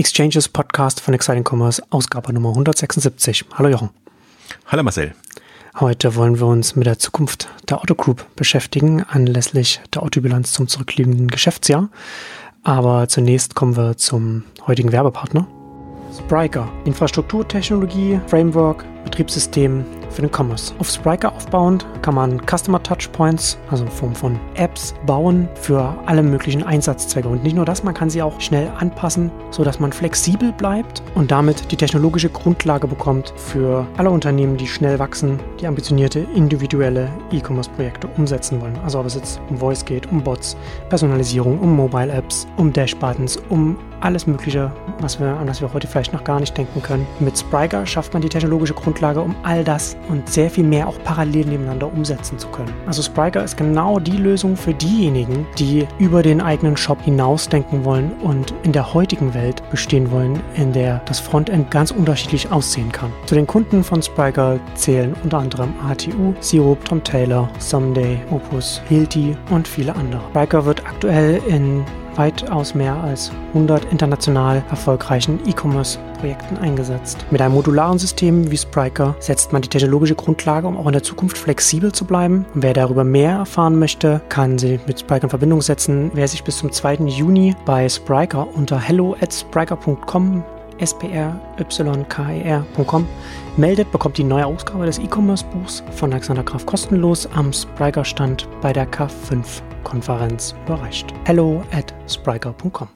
Exchanges Podcast von Exciting Commerce, Ausgabe Nummer 176. Hallo Jochen. Hallo Marcel. Heute wollen wir uns mit der Zukunft der Otto Group beschäftigen, anlässlich der Otto-Bilanz zum zurückliegenden Geschäftsjahr. Aber zunächst kommen wir zum heutigen Werbepartner. Spryker, Infrastrukturtechnologie, Framework, Betriebssystem für den Commerce. Auf Spryker aufbauend kann man Customer Touchpoints, also in Form von Apps, bauen für alle möglichen Einsatzzwecke. Und nicht nur das, man kann sie auch schnell anpassen, sodass man flexibel bleibt und damit die technologische Grundlage bekommt für alle Unternehmen, die schnell wachsen, die ambitionierte individuelle E-Commerce-Projekte umsetzen wollen. Also ob es jetzt um Voice geht, um Bots, Personalisierung, um Mobile Apps, um Dash-Buttons, um alles Mögliche, was wir, an das wir heute vielleicht noch gar nicht denken können. Mit Spryker schafft man die technologische Grundlage, um all das und sehr viel mehr auch parallel nebeneinander umsetzen zu können. Also Spryker ist genau die Lösung für diejenigen, die über den eigenen Shop hinausdenken wollen und in der heutigen Welt bestehen wollen, in der das Frontend ganz unterschiedlich aussehen kann. Zu den Kunden von Spryker zählen unter anderem ATU, Sirup, Tom Taylor, Someday, Opus, Hilti und viele andere. Spryker wird aktuell in weitaus mehr als 100 international erfolgreichen E-Commerce-Projekten eingesetzt. Mit einem modularen System wie Spryker setzt man die technologische Grundlage, um auch in der Zukunft flexibel zu bleiben. Und wer darüber mehr erfahren möchte, kann sich mit Spryker in Verbindung setzen. Wer sich bis zum 2. Juni bei Spryker unter hello at spryker.com spryker.com meldet, bekommt die neue Ausgabe des E-Commerce-Buchs von Alexander Graf kostenlos am Spryker-Stand bei der K5-Konferenz überreicht. Hello at spryker.com.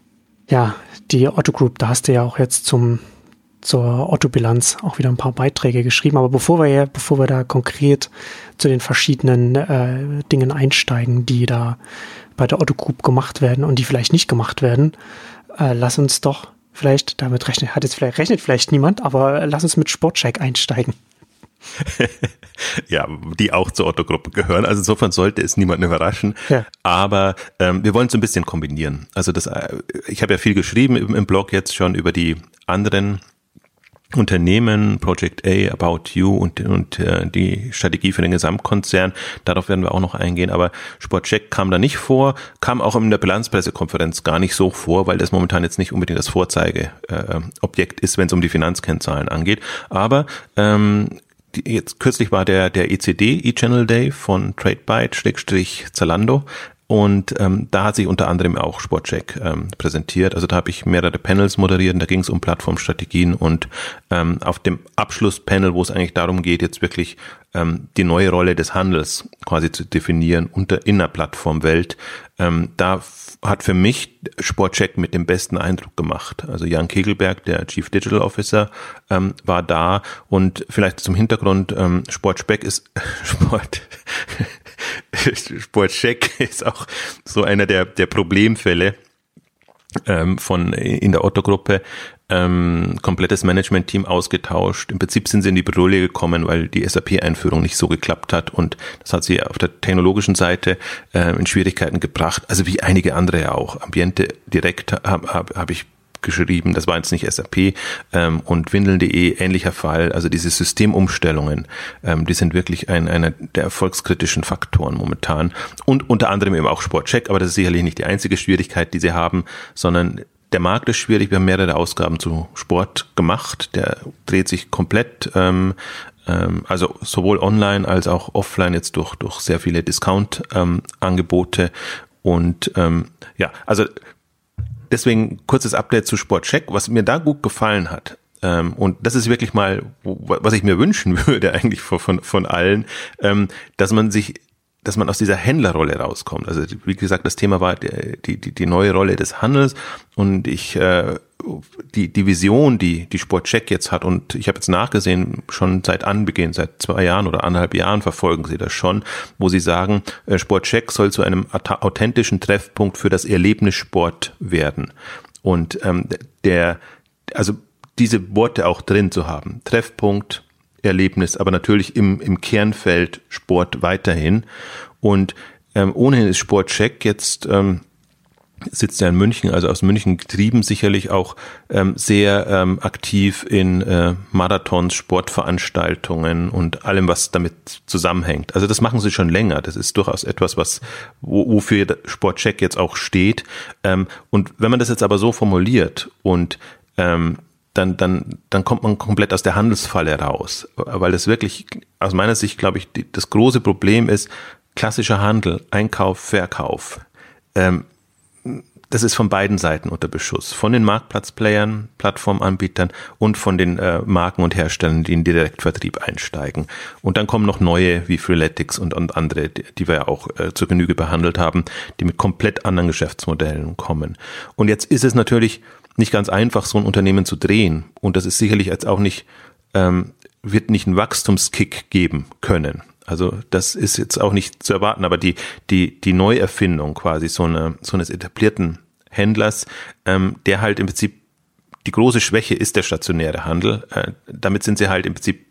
Ja, die Otto Group, da hast du ja auch jetzt zum zur Otto-Bilanz auch wieder ein paar Beiträge geschrieben. Aber bevor wir, bevor wir da konkret zu den verschiedenen äh, Dingen einsteigen, die da bei der Otto Group gemacht werden und die vielleicht nicht gemacht werden, äh, lass uns doch Vielleicht, damit rechnet, hat jetzt vielleicht, rechnet vielleicht niemand, aber lass uns mit Sportcheck einsteigen. ja, die auch zur Otto-Gruppe gehören. Also insofern sollte es niemanden überraschen. Ja. Aber ähm, wir wollen es ein bisschen kombinieren. Also das, äh, ich habe ja viel geschrieben im, im Blog jetzt schon über die anderen Unternehmen, Project A, About You und, und äh, die Strategie für den Gesamtkonzern. Darauf werden wir auch noch eingehen. Aber Sportcheck kam da nicht vor, kam auch in der Bilanzpressekonferenz gar nicht so vor, weil das momentan jetzt nicht unbedingt das Vorzeigeobjekt äh, ist, wenn es um die Finanzkennzahlen angeht. Aber ähm, jetzt kürzlich war der der ECD E-Channel Day von TradeByte-Zalando und ähm, da hat sich unter anderem auch Sportcheck ähm, präsentiert. Also da habe ich mehrere Panels moderiert. Da ging es um Plattformstrategien und ähm, auf dem Abschlusspanel, wo es eigentlich darum geht, jetzt wirklich ähm, die neue Rolle des Handels quasi zu definieren unter in Plattformwelt, ähm, da hat für mich Sportcheck mit dem besten Eindruck gemacht. Also Jan Kegelberg, der Chief Digital Officer, ähm, war da und vielleicht zum Hintergrund, ähm, Sportspeck ist Sport Sportcheck ist auch so einer der, der Problemfälle ähm, von in der Otto-Gruppe. Ähm, komplettes Management-Team ausgetauscht. Im Prinzip sind sie in die Bredouille gekommen, weil die SAP-Einführung nicht so geklappt hat und das hat sie auf der technologischen Seite äh, in Schwierigkeiten gebracht, also wie einige andere auch. Ambiente direkt habe hab, hab ich geschrieben, das war jetzt nicht SAP ähm, und Windeln.de ähnlicher Fall. Also diese Systemumstellungen, ähm, die sind wirklich ein, einer der erfolgskritischen Faktoren momentan und unter anderem eben auch Sportcheck, aber das ist sicherlich nicht die einzige Schwierigkeit, die sie haben, sondern der Markt ist schwierig. Wir haben mehrere Ausgaben zu Sport gemacht. Der dreht sich komplett ähm, ähm also sowohl online als auch offline jetzt durch, durch sehr viele Discount-Angebote. Ähm, und ähm, ja, also Deswegen kurzes Update zu Sportcheck, was mir da gut gefallen hat. Ähm, und das ist wirklich mal, was ich mir wünschen würde eigentlich von, von allen, ähm, dass man sich dass man aus dieser Händlerrolle rauskommt. Also wie gesagt, das Thema war die, die, die neue Rolle des Handels und ich äh, die, die Vision, die die Sportcheck jetzt hat und ich habe jetzt nachgesehen, schon seit Anbeginn, seit zwei Jahren oder anderthalb Jahren verfolgen sie das schon, wo sie sagen, äh, Sportcheck soll zu einem authentischen Treffpunkt für das Erlebnissport werden. Und ähm, der, also diese Worte auch drin zu haben, Treffpunkt, Erlebnis, aber natürlich im, im Kernfeld Sport weiterhin. Und ähm, ohnehin ist Sportcheck jetzt ähm, sitzt er in München, also aus München getrieben, sicherlich auch ähm, sehr ähm, aktiv in äh, Marathons, Sportveranstaltungen und allem, was damit zusammenhängt. Also das machen sie schon länger. Das ist durchaus etwas, was wo, wofür Sportcheck jetzt auch steht. Ähm, und wenn man das jetzt aber so formuliert und ähm, dann, dann, dann kommt man komplett aus der Handelsfalle raus. Weil das wirklich, aus meiner Sicht, glaube ich, die, das große Problem ist, klassischer Handel, Einkauf, Verkauf. Ähm, das ist von beiden Seiten unter Beschuss. Von den Marktplatzplayern, Plattformanbietern und von den äh, Marken und Herstellern, die in Direktvertrieb einsteigen. Und dann kommen noch neue wie Freeletics und, und andere, die, die wir ja auch äh, zur Genüge behandelt haben, die mit komplett anderen Geschäftsmodellen kommen. Und jetzt ist es natürlich nicht ganz einfach, so ein Unternehmen zu drehen. Und das ist sicherlich jetzt auch nicht, ähm, wird nicht einen Wachstumskick geben können. Also das ist jetzt auch nicht zu erwarten, aber die, die, die Neuerfindung quasi so, eine, so eines etablierten Händlers, ähm, der halt im Prinzip die große Schwäche ist der stationäre Handel. Äh, damit sind sie halt im Prinzip,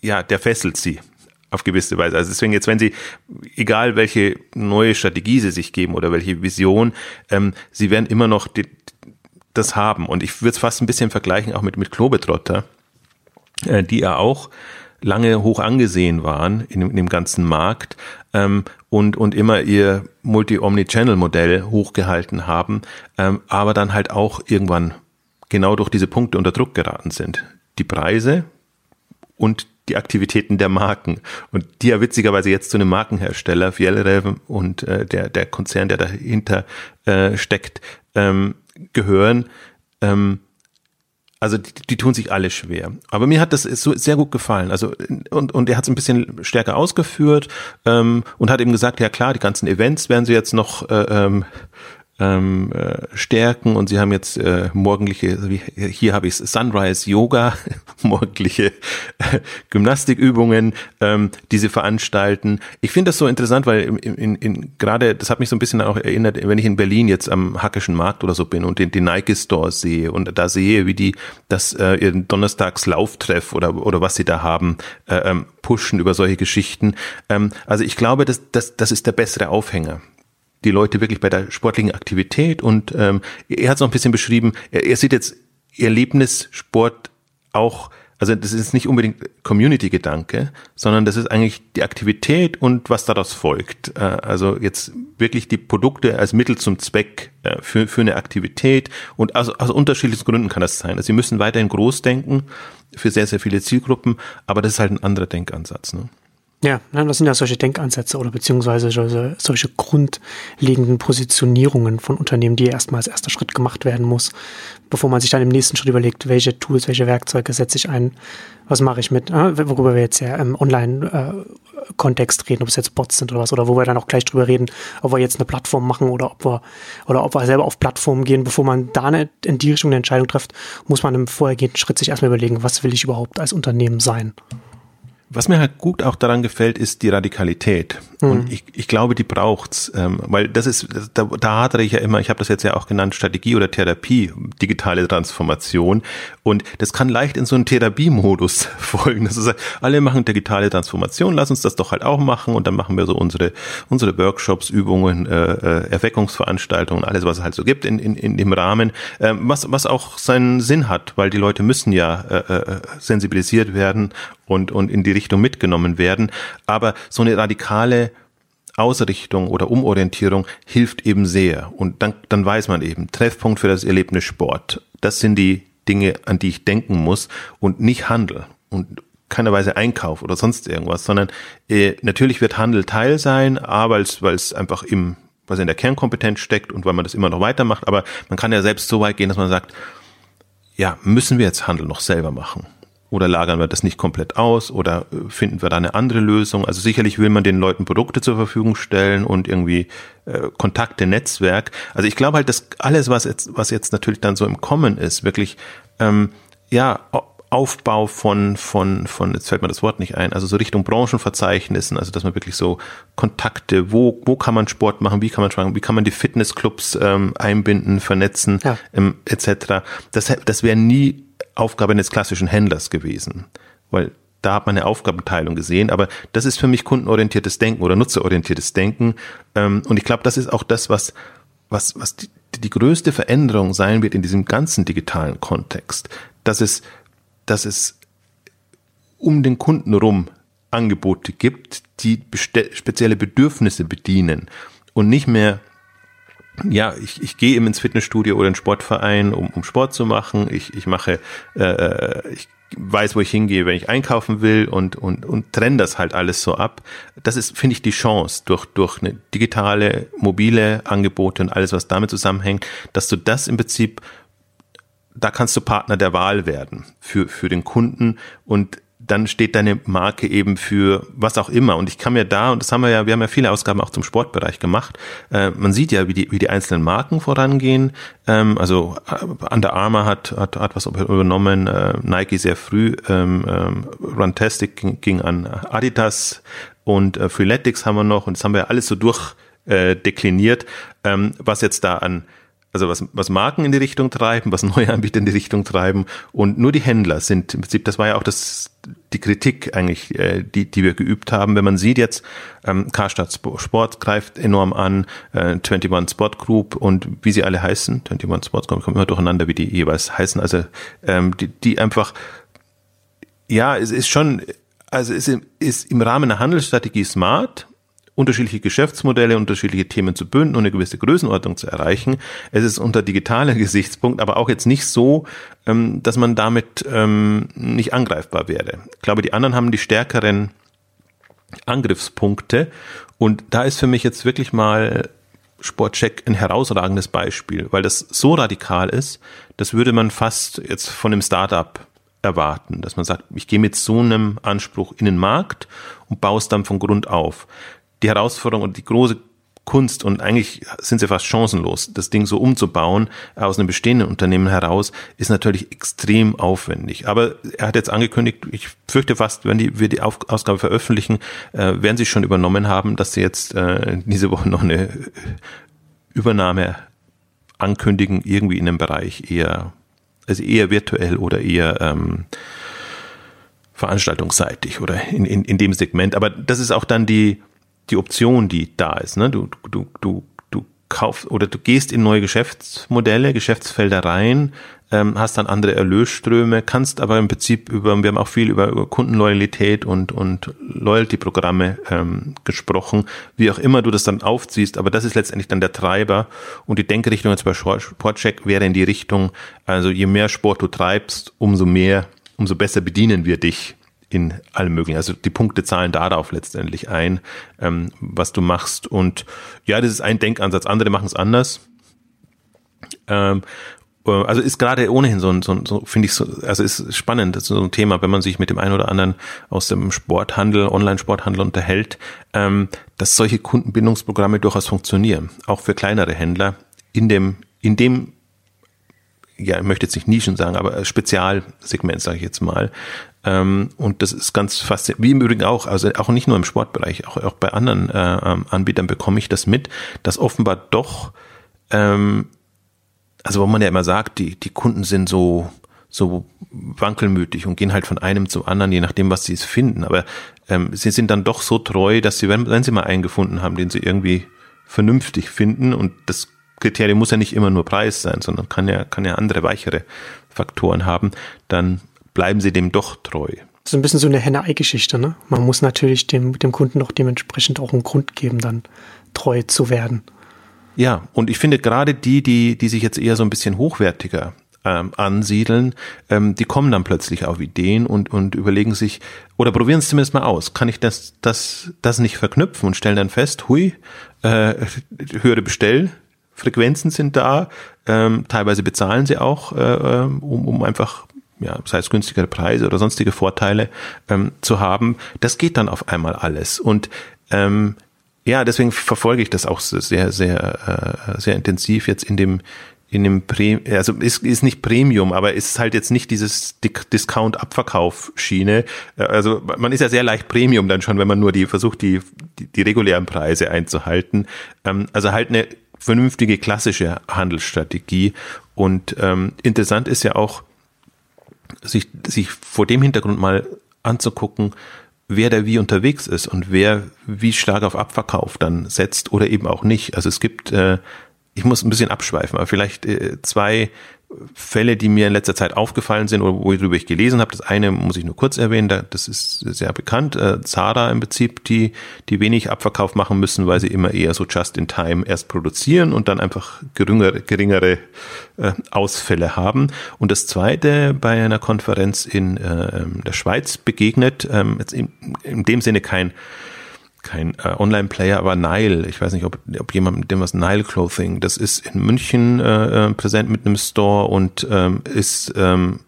ja, der fesselt sie auf gewisse Weise. Also deswegen jetzt, wenn Sie, egal welche neue Strategie Sie sich geben oder welche Vision, ähm, Sie werden immer noch die, das haben. Und ich würde es fast ein bisschen vergleichen auch mit, mit Klobetrotter, äh, die ja auch lange hoch angesehen waren in, in dem ganzen Markt ähm, und, und immer ihr Multi-Omni-Channel-Modell hochgehalten haben, ähm, aber dann halt auch irgendwann genau durch diese Punkte unter Druck geraten sind. Die Preise und die Aktivitäten der Marken. Und die ja witzigerweise jetzt zu einem Markenhersteller, Fjellreven und äh, der, der Konzern, der dahinter äh, steckt, ähm, gehören. Ähm, also die, die tun sich alle schwer. Aber mir hat das so sehr gut gefallen. Also und, und er hat es ein bisschen stärker ausgeführt ähm, und hat eben gesagt, ja klar, die ganzen Events werden sie jetzt noch äh, ähm, äh, stärken und sie haben jetzt äh, morgendliche, wie, hier habe ich Sunrise Yoga, morgendliche äh, Gymnastikübungen, ähm, die sie veranstalten. Ich finde das so interessant, weil in, in, in, gerade, das hat mich so ein bisschen auch erinnert, wenn ich in Berlin jetzt am Hackischen Markt oder so bin und den, den Nike Store sehe und da sehe, wie die das äh, ihren Donnerstags Lauftreff oder, oder was sie da haben, äh, ähm, pushen über solche Geschichten. Ähm, also ich glaube, das, das, das ist der bessere Aufhänger die Leute wirklich bei der sportlichen Aktivität und ähm, er hat es noch ein bisschen beschrieben, er, er sieht jetzt Erlebnissport auch, also das ist nicht unbedingt Community-Gedanke, sondern das ist eigentlich die Aktivität und was daraus folgt. Äh, also jetzt wirklich die Produkte als Mittel zum Zweck äh, für, für eine Aktivität und aus, aus unterschiedlichen Gründen kann das sein. Also sie müssen weiterhin groß denken für sehr, sehr viele Zielgruppen, aber das ist halt ein anderer Denkansatz. Ne? Ja, das sind ja solche Denkansätze oder beziehungsweise solche, grundlegenden Positionierungen von Unternehmen, die erstmal als erster Schritt gemacht werden muss, bevor man sich dann im nächsten Schritt überlegt, welche Tools, welche Werkzeuge setze ich ein, was mache ich mit, ah, worüber wir jetzt ja im Online-Kontext reden, ob es jetzt Bots sind oder was, oder wo wir dann auch gleich drüber reden, ob wir jetzt eine Plattform machen oder ob wir, oder ob wir selber auf Plattformen gehen, bevor man da in die Richtung eine Entscheidung trifft, muss man im vorhergehenden Schritt sich erstmal überlegen, was will ich überhaupt als Unternehmen sein. Was mir halt gut auch daran gefällt, ist die Radikalität. Mhm. Und ich, ich glaube, die braucht's, ähm, weil das ist, da, da hadere ich ja immer, ich habe das jetzt ja auch genannt, Strategie oder Therapie, digitale Transformation. Und das kann leicht in so einen Therapiemodus folgen. Das ist, alle machen digitale Transformation, lass uns das doch halt auch machen und dann machen wir so unsere, unsere Workshops, Übungen, äh, äh Erweckungsveranstaltungen, alles, was es halt so gibt in, in, in dem Rahmen, äh, was, was auch seinen Sinn hat, weil die Leute müssen ja äh, äh, sensibilisiert werden und, und in die Richtung mitgenommen werden. Aber so eine radikale Ausrichtung oder Umorientierung hilft eben sehr. Und dann, dann weiß man eben, Treffpunkt für das Erlebnis Sport. Das sind die Dinge, an die ich denken muss und nicht Handel und keiner Weise Einkauf oder sonst irgendwas, sondern äh, natürlich wird Handel Teil sein, a, weil es einfach im, was in der Kernkompetenz steckt und weil man das immer noch weitermacht, aber man kann ja selbst so weit gehen, dass man sagt, ja, müssen wir jetzt Handel noch selber machen? Oder lagern wir das nicht komplett aus oder äh, finden wir da eine andere Lösung? Also sicherlich will man den Leuten Produkte zur Verfügung stellen und irgendwie äh, Kontakte, Netzwerk. Also ich glaube halt, dass alles, was jetzt, was jetzt natürlich dann so im Kommen ist, wirklich ähm, ja Aufbau von, von, von, jetzt fällt mir das Wort nicht ein, also so Richtung Branchenverzeichnissen, also dass man wirklich so Kontakte, wo, wo kann man Sport machen, wie kann man Sport wie kann man die Fitnessclubs ähm, einbinden, vernetzen, ja. ähm, etc. Das, das wäre nie Aufgabe eines klassischen Händlers gewesen, weil da hat man eine Aufgabenteilung gesehen, aber das ist für mich kundenorientiertes Denken oder nutzerorientiertes Denken. Ähm, und ich glaube, das ist auch das, was was was die, die größte Veränderung sein wird in diesem ganzen digitalen Kontext, dass es dass es um den Kunden rum Angebote gibt, die spezielle Bedürfnisse bedienen und nicht mehr ja, ich, ich gehe eben ins Fitnessstudio oder in Sportverein, um, um Sport zu machen. Ich, ich mache, äh, äh, ich weiß, wo ich hingehe, wenn ich einkaufen will und, und, und trenne das halt alles so ab. Das ist, finde ich, die Chance durch, durch eine digitale, mobile Angebote und alles, was damit zusammenhängt, dass du das im Prinzip da kannst du Partner der Wahl werden für, für den Kunden und dann steht deine Marke eben für was auch immer. Und ich kann mir da, und das haben wir ja, wir haben ja viele Ausgaben auch zum Sportbereich gemacht, äh, man sieht ja, wie die, wie die einzelnen Marken vorangehen. Ähm, also äh, Under Armour hat, hat, hat was übernommen, äh, Nike sehr früh, ähm, ähm, Runtastic ging, ging an Adidas. Und äh, Freeletics haben wir noch. Und das haben wir ja alles so durchdekliniert, äh, ähm, was jetzt da an also was, was Marken in die Richtung treiben, was neue Anbieter in die Richtung treiben und nur die Händler sind im Prinzip, das war ja auch das, die Kritik eigentlich, äh, die, die wir geübt haben. Wenn man sieht jetzt, ähm, Karstadt Sport greift enorm an, äh, 21 Sport Group und wie sie alle heißen, 21 Sport Group, kommen immer durcheinander, wie die jeweils heißen, also ähm, die, die einfach, ja, es ist schon, also es ist im Rahmen der Handelsstrategie smart, unterschiedliche Geschäftsmodelle, unterschiedliche Themen zu bündeln und eine gewisse Größenordnung zu erreichen. Es ist unter digitaler Gesichtspunkt aber auch jetzt nicht so, ähm, dass man damit ähm, nicht angreifbar wäre. Ich glaube, die anderen haben die stärkeren Angriffspunkte und da ist für mich jetzt wirklich mal Sportcheck ein herausragendes Beispiel, weil das so radikal ist, das würde man fast jetzt von einem Startup erwarten, dass man sagt, ich gehe mit so einem Anspruch in den Markt und baue es dann von Grund auf die Herausforderung und die große Kunst und eigentlich sind sie fast chancenlos. Das Ding so umzubauen aus einem bestehenden Unternehmen heraus ist natürlich extrem aufwendig. Aber er hat jetzt angekündigt, ich fürchte fast, wenn die, wir die Ausgabe veröffentlichen, äh, werden sie schon übernommen haben, dass sie jetzt äh, diese Woche noch eine Übernahme ankündigen, irgendwie in dem Bereich eher, also eher virtuell oder eher ähm, veranstaltungsseitig oder in, in, in dem Segment. Aber das ist auch dann die die Option, die da ist. Ne? Du, du, du, du kaufst oder du gehst in neue Geschäftsmodelle, Geschäftsfelder rein, ähm, hast dann andere Erlösströme, kannst aber im Prinzip über, wir haben auch viel über Kundenloyalität und, und Loyalty-Programme ähm, gesprochen, wie auch immer du das dann aufziehst, aber das ist letztendlich dann der Treiber und die Denkrichtung jetzt bei Sportcheck wäre in die Richtung, also je mehr Sport du treibst, umso mehr, umso besser bedienen wir dich in allem möglichen. Also die Punkte zahlen darauf letztendlich ein, ähm, was du machst. Und ja, das ist ein Denkansatz. Andere machen es anders. Ähm, äh, also ist gerade ohnehin so ein, so, so finde ich so, also ist spannend, so ein Thema, wenn man sich mit dem einen oder anderen aus dem Sporthandel, Online-Sporthandel unterhält, ähm, dass solche Kundenbindungsprogramme durchaus funktionieren, auch für kleinere Händler in dem, in dem ja, ich möchte jetzt nicht Nischen sagen, aber Spezialsegment, sage ich jetzt mal, und das ist ganz faszinierend, wie im Übrigen auch, also auch nicht nur im Sportbereich, auch, auch bei anderen äh, ähm, Anbietern bekomme ich das mit, dass offenbar doch, ähm, also wo man ja immer sagt, die, die Kunden sind so, so wankelmütig und gehen halt von einem zum anderen, je nachdem, was sie es finden. Aber ähm, sie sind dann doch so treu, dass sie, wenn, wenn sie mal einen gefunden haben, den sie irgendwie vernünftig finden. Und das Kriterium muss ja nicht immer nur Preis sein, sondern kann ja, kann ja andere weichere Faktoren haben, dann bleiben sie dem doch treu. Das ist ein bisschen so eine Henne-Ei-Geschichte, ne? Man muss natürlich dem, dem Kunden doch dementsprechend auch einen Grund geben, dann treu zu werden. Ja, und ich finde gerade die, die, die sich jetzt eher so ein bisschen hochwertiger ähm, ansiedeln, ähm, die kommen dann plötzlich auf Ideen und, und überlegen sich, oder probieren es zumindest mal aus, kann ich das, das, das nicht verknüpfen und stellen dann fest, hui, äh, höhere Bestellfrequenzen sind da, ähm, teilweise bezahlen sie auch, äh, äh um, um einfach ja, sei es günstigere Preise oder sonstige Vorteile ähm, zu haben, das geht dann auf einmal alles. Und ähm, ja, deswegen verfolge ich das auch sehr, sehr, äh, sehr intensiv jetzt in dem in dem Pre also ist, ist nicht Premium, aber ist halt jetzt nicht dieses Discount-Abverkauf-Schiene. Äh, also man ist ja sehr leicht Premium dann schon, wenn man nur die versucht, die, die, die regulären Preise einzuhalten. Ähm, also halt eine vernünftige klassische Handelsstrategie. Und ähm, interessant ist ja auch, sich, sich vor dem Hintergrund mal anzugucken, wer da wie unterwegs ist und wer wie stark auf Abverkauf dann setzt oder eben auch nicht. Also es gibt, äh, ich muss ein bisschen abschweifen, aber vielleicht äh, zwei Fälle, die mir in letzter Zeit aufgefallen sind oder worüber ich gelesen habe. Das eine muss ich nur kurz erwähnen, das ist sehr bekannt. Äh, Zara im Prinzip, die, die wenig Abverkauf machen müssen, weil sie immer eher so just in time erst produzieren und dann einfach geringere, geringere äh, Ausfälle haben. Und das zweite bei einer Konferenz in äh, der Schweiz begegnet, ähm, jetzt in, in dem Sinne kein kein äh, Online-Player, aber Nile. Ich weiß nicht, ob, ob jemand mit dem was Nile Clothing. Das ist in München äh, äh, präsent mit einem Store und ähm, ist ähm,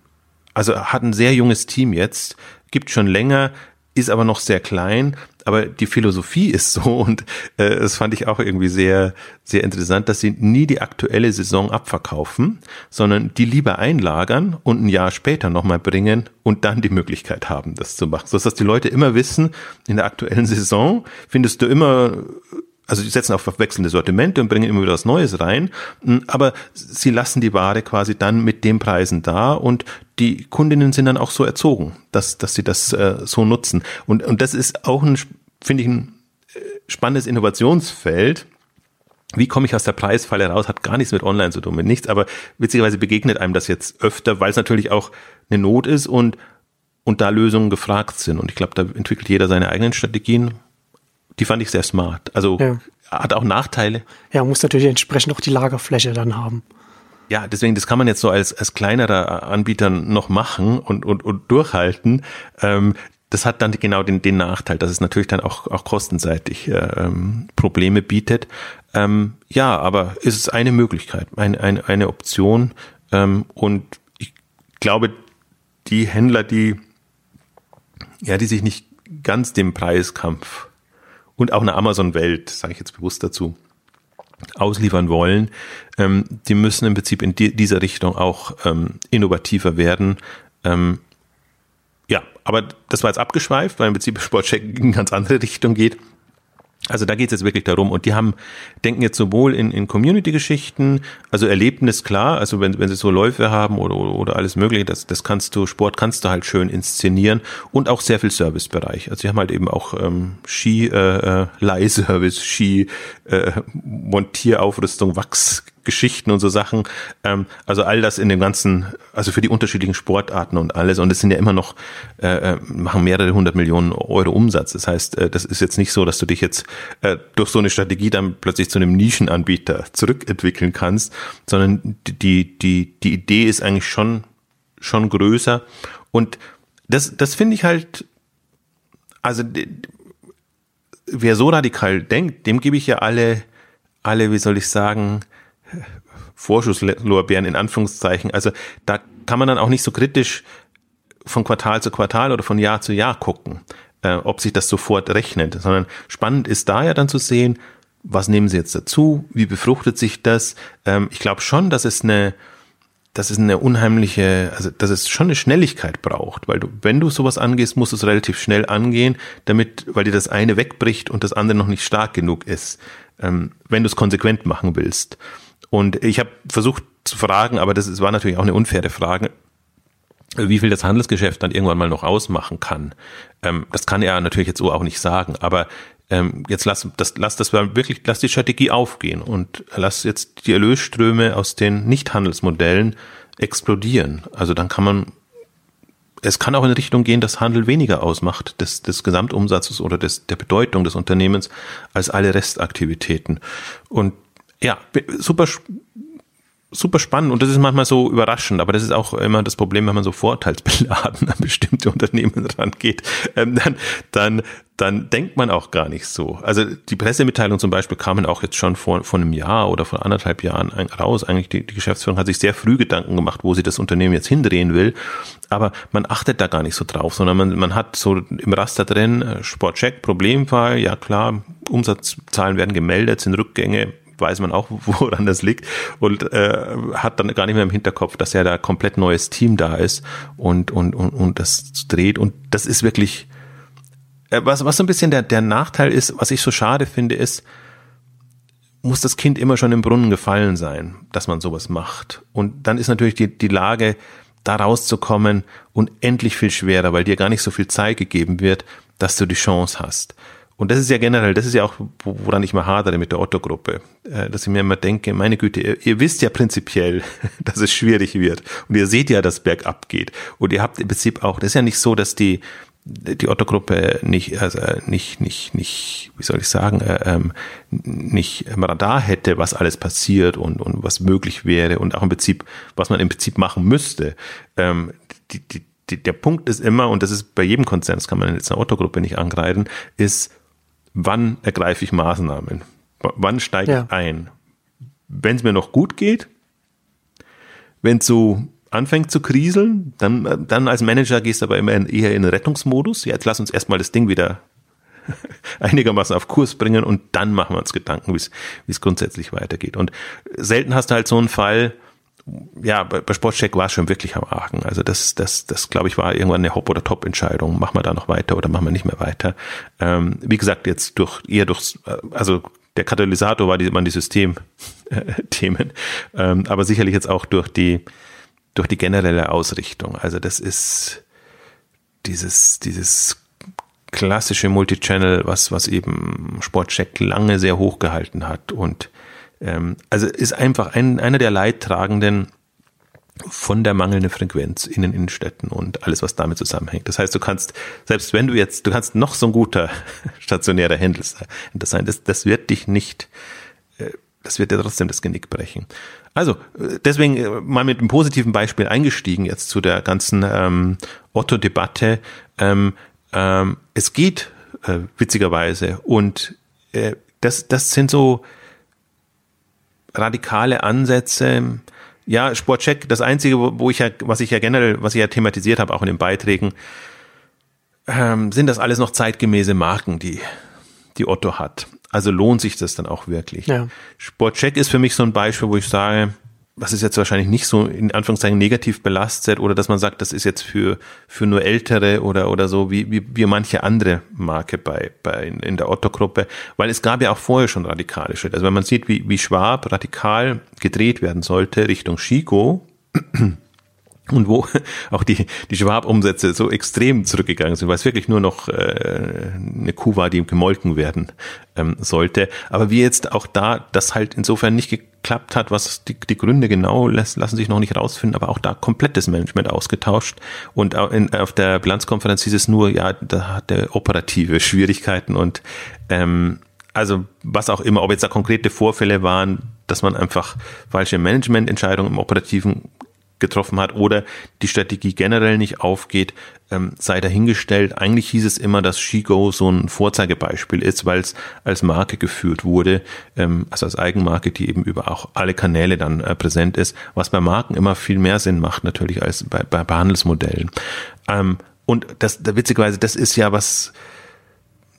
also hat ein sehr junges Team jetzt, gibt schon länger, ist aber noch sehr klein, aber die Philosophie ist so und äh, das fand ich auch irgendwie sehr, sehr interessant, dass sie nie die aktuelle Saison abverkaufen, sondern die lieber einlagern und ein Jahr später nochmal bringen und dann die Möglichkeit haben, das zu machen. So dass die Leute immer wissen, in der aktuellen Saison findest du immer also die setzen auf wechselnde Sortimente und bringen immer wieder was Neues rein, hm, aber sie lassen die Ware quasi dann mit den Preisen da und die Kundinnen sind dann auch so erzogen, dass, dass sie das äh, so nutzen. Und, und das ist auch ein, finde ich, ein äh, spannendes Innovationsfeld. Wie komme ich aus der Preisfalle raus? Hat gar nichts mit Online zu tun, mit nichts, aber witzigerweise begegnet einem das jetzt öfter, weil es natürlich auch eine Not ist und, und da Lösungen gefragt sind. Und ich glaube, da entwickelt jeder seine eigenen Strategien die fand ich sehr smart. Also ja. hat auch Nachteile. Ja, muss natürlich entsprechend auch die Lagerfläche dann haben. Ja, deswegen, das kann man jetzt so als, als kleinerer Anbieter noch machen und, und, und durchhalten. Ähm, das hat dann genau den, den Nachteil, dass es natürlich dann auch, auch kostenseitig äh, ähm, Probleme bietet. Ähm, ja, aber ist es eine Möglichkeit, eine, eine, eine Option. Ähm, und ich glaube, die Händler, die, ja, die sich nicht ganz dem Preiskampf und auch eine Amazon-Welt, sage ich jetzt bewusst dazu, ausliefern wollen, ähm, die müssen im Prinzip in die, dieser Richtung auch ähm, innovativer werden. Ähm, ja, aber das war jetzt abgeschweift, weil im Prinzip Sportcheck in eine ganz andere Richtung geht. Also da geht es jetzt wirklich darum und die haben denken jetzt sowohl in, in Community-Geschichten, also Erlebnis klar, also wenn, wenn sie so Läufe haben oder, oder alles mögliche, das, das kannst du, Sport kannst du halt schön inszenieren und auch sehr viel Servicebereich. Also sie haben halt eben auch ähm, Ski äh, äh, Leihservice, Ski äh, Montieraufrüstung, Wachs Geschichten und so Sachen. Ähm, also all das in dem ganzen, also für die unterschiedlichen Sportarten und alles. Und es sind ja immer noch, äh, äh, machen mehrere hundert Millionen Euro Umsatz. Das heißt, äh, das ist jetzt nicht so, dass du dich jetzt äh, durch so eine Strategie dann plötzlich zu einem Nischenanbieter zurückentwickeln kannst, sondern die, die, die Idee ist eigentlich schon, schon größer. Und das, das finde ich halt, also wer so radikal denkt, dem gebe ich ja alle, alle, wie soll ich sagen, Vorschusslorbeeren in Anführungszeichen. Also da kann man dann auch nicht so kritisch von Quartal zu Quartal oder von Jahr zu Jahr gucken, äh, ob sich das sofort rechnet, sondern spannend ist da ja dann zu sehen, was nehmen sie jetzt dazu, wie befruchtet sich das. Ähm, ich glaube schon, dass es eine dass es eine unheimliche, also dass es schon eine Schnelligkeit braucht, weil du, wenn du sowas angehst, musst du es relativ schnell angehen, damit, weil dir das eine wegbricht und das andere noch nicht stark genug ist, ähm, wenn du es konsequent machen willst. Und ich habe versucht zu fragen, aber das war natürlich auch eine unfaire Frage, wie viel das Handelsgeschäft dann irgendwann mal noch ausmachen kann. Ähm, das kann er natürlich jetzt so auch nicht sagen, aber ähm, jetzt lass das, lass das wirklich, lass die Strategie aufgehen und lass jetzt die Erlösströme aus den Nicht-Handelsmodellen explodieren. Also dann kann man, es kann auch in Richtung gehen, dass Handel weniger ausmacht des, des Gesamtumsatzes oder des, der Bedeutung des Unternehmens als alle Restaktivitäten. Und ja, super, super spannend und das ist manchmal so überraschend, aber das ist auch immer das Problem, wenn man so vorteilsbeladen an bestimmte Unternehmen rangeht, ähm, dann, dann, dann denkt man auch gar nicht so. Also die Pressemitteilung zum Beispiel kamen auch jetzt schon vor, vor einem Jahr oder vor anderthalb Jahren raus. Eigentlich die, die Geschäftsführung hat sich sehr früh Gedanken gemacht, wo sie das Unternehmen jetzt hindrehen will, aber man achtet da gar nicht so drauf, sondern man, man hat so im Raster drin, äh, Sportcheck, Problemfall, ja klar, Umsatzzahlen werden gemeldet, sind Rückgänge, weiß man auch, woran das liegt und äh, hat dann gar nicht mehr im Hinterkopf, dass ja da komplett neues Team da ist und und und, und das dreht und das ist wirklich äh, was was so ein bisschen der der Nachteil ist, was ich so schade finde, ist muss das Kind immer schon im Brunnen gefallen sein, dass man sowas macht. Und dann ist natürlich die, die Lage, da rauszukommen, unendlich viel schwerer, weil dir gar nicht so viel Zeit gegeben wird, dass du die Chance hast. Und das ist ja generell, das ist ja auch, woran ich mal hadere mit der Otto-Gruppe, äh, dass ich mir immer denke, meine Güte, ihr, ihr, wisst ja prinzipiell, dass es schwierig wird und ihr seht ja, dass bergab geht und ihr habt im Prinzip auch, das ist ja nicht so, dass die die Otto-Gruppe nicht, also nicht, nicht, nicht, wie soll ich sagen, äh, ähm, nicht im Radar hätte, was alles passiert und, und was möglich wäre und auch im Prinzip, was man im Prinzip machen müsste. Ähm, die, die, der Punkt ist immer, und das ist bei jedem Konzern, das kann man jetzt einer Otto-Gruppe nicht angreifen, ist, wann ergreife ich Maßnahmen? Wann steige ja. ich ein? Wenn es mir noch gut geht, wenn es so anfängt zu kriseln, dann, dann als Manager gehst du aber immer in, eher in Rettungsmodus. Ja, jetzt lass uns erstmal das Ding wieder einigermaßen auf Kurs bringen und dann machen wir uns Gedanken, wie es grundsätzlich weitergeht. Und selten hast du halt so einen Fall, ja, bei, Sportcheck war es schon wirklich am Argen. Also das, das, das glaube ich war irgendwann eine Hop- oder Top-Entscheidung. Machen wir da noch weiter oder machen wir nicht mehr weiter? Ähm, wie gesagt, jetzt durch eher durch, also der Katalysator war die, waren die Systemthemen, ähm, aber sicherlich jetzt auch durch die durch die generelle Ausrichtung. Also das ist dieses dieses klassische Multichannel, was was eben Sportcheck lange sehr hoch gehalten hat und ähm, also ist einfach ein, einer der Leidtragenden von der mangelnden Frequenz in den Innenstädten und alles, was damit zusammenhängt. Das heißt, du kannst, selbst wenn du jetzt, du kannst noch so ein guter stationärer Händler sein, das, das wird dich nicht, äh, das wird dir trotzdem das Genick brechen. Also, äh, deswegen äh, mal mit einem positiven Beispiel eingestiegen jetzt zu der ganzen ähm, Otto-Debatte. Ähm, ähm, es geht äh, witzigerweise und äh, das, das sind so, radikale Ansätze. Ja, Sportcheck, das Einzige, wo ich ja, was ich ja generell, was ich ja thematisiert habe, auch in den Beiträgen, ähm, sind das alles noch zeitgemäße Marken, die, die Otto hat. Also lohnt sich das dann auch wirklich. Ja. Sportcheck ist für mich so ein Beispiel, wo ich sage, was ist jetzt wahrscheinlich nicht so in Anführungszeichen negativ belastet oder dass man sagt, das ist jetzt für, für nur Ältere oder, oder so, wie, wie, wie manche andere Marke bei, bei, in der Otto-Gruppe, weil es gab ja auch vorher schon radikale Schritte. Also wenn man sieht, wie, wie Schwab radikal gedreht werden sollte Richtung Chico, und wo auch die, die Schwab-Umsätze so extrem zurückgegangen sind, weil es wirklich nur noch äh, eine Kuh war, die gemolken werden ähm, sollte. Aber wie jetzt auch da das halt insofern nicht geklappt hat, was die, die Gründe genau lässt, lassen sich noch nicht rausfinden, aber auch da komplettes Management ausgetauscht. Und in, auf der Bilanzkonferenz hieß es nur, ja, da hat der operative Schwierigkeiten und ähm, also was auch immer, ob jetzt da konkrete Vorfälle waren, dass man einfach falsche Managemententscheidungen im Operativen getroffen hat oder die Strategie generell nicht aufgeht, ähm, sei dahingestellt. Eigentlich hieß es immer, dass Shigo so ein Vorzeigebeispiel ist, weil es als Marke geführt wurde, ähm, also als Eigenmarke, die eben über auch alle Kanäle dann äh, präsent ist, was bei Marken immer viel mehr Sinn macht natürlich als bei, bei, bei Handelsmodellen. Ähm, und das, da witzigerweise, das ist ja was,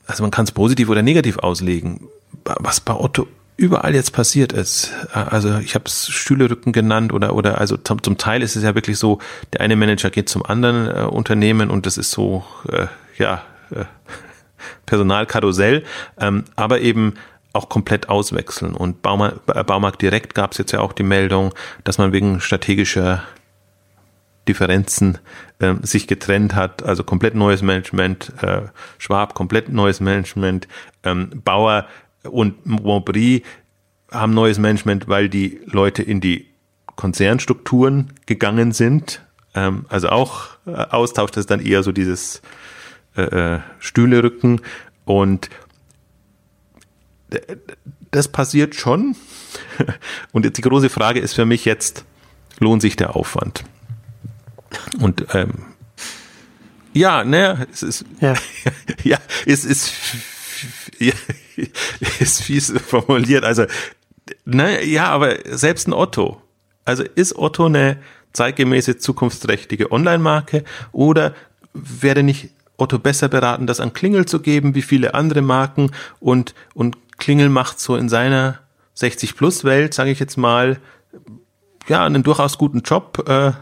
also man kann es positiv oder negativ auslegen. Was bei Otto überall jetzt passiert ist. Also ich habe es Stühlerücken genannt oder oder also zum, zum, Teil ist es ja wirklich so, der eine Manager geht zum anderen äh, Unternehmen und das ist so äh, ja äh, Personalkarussell, ähm, aber eben auch komplett auswechseln. Und Baumarkt, Baumarkt direkt gab es jetzt ja auch die Meldung, dass man wegen strategischer Differenzen äh, sich getrennt hat, also komplett neues Management, äh, Schwab komplett neues Management, ähm, Bauer und Montbry haben neues Management, weil die Leute in die Konzernstrukturen gegangen sind. Ähm, also auch äh, Austausch, das ist dann eher so dieses äh, äh Stühlerücken und das passiert schon. Und jetzt die große Frage ist für mich jetzt, lohnt sich der Aufwand? Und ähm, ja, ne, es ist ja, ja es ist ist fies formuliert. Also, ne, ja, aber selbst ein Otto. Also ist Otto eine zeitgemäße, zukunftsträchtige Online-Marke oder wäre nicht Otto besser beraten, das an Klingel zu geben, wie viele andere Marken und, und Klingel macht so in seiner 60-Plus-Welt, sage ich jetzt mal, ja, einen durchaus guten Job, äh,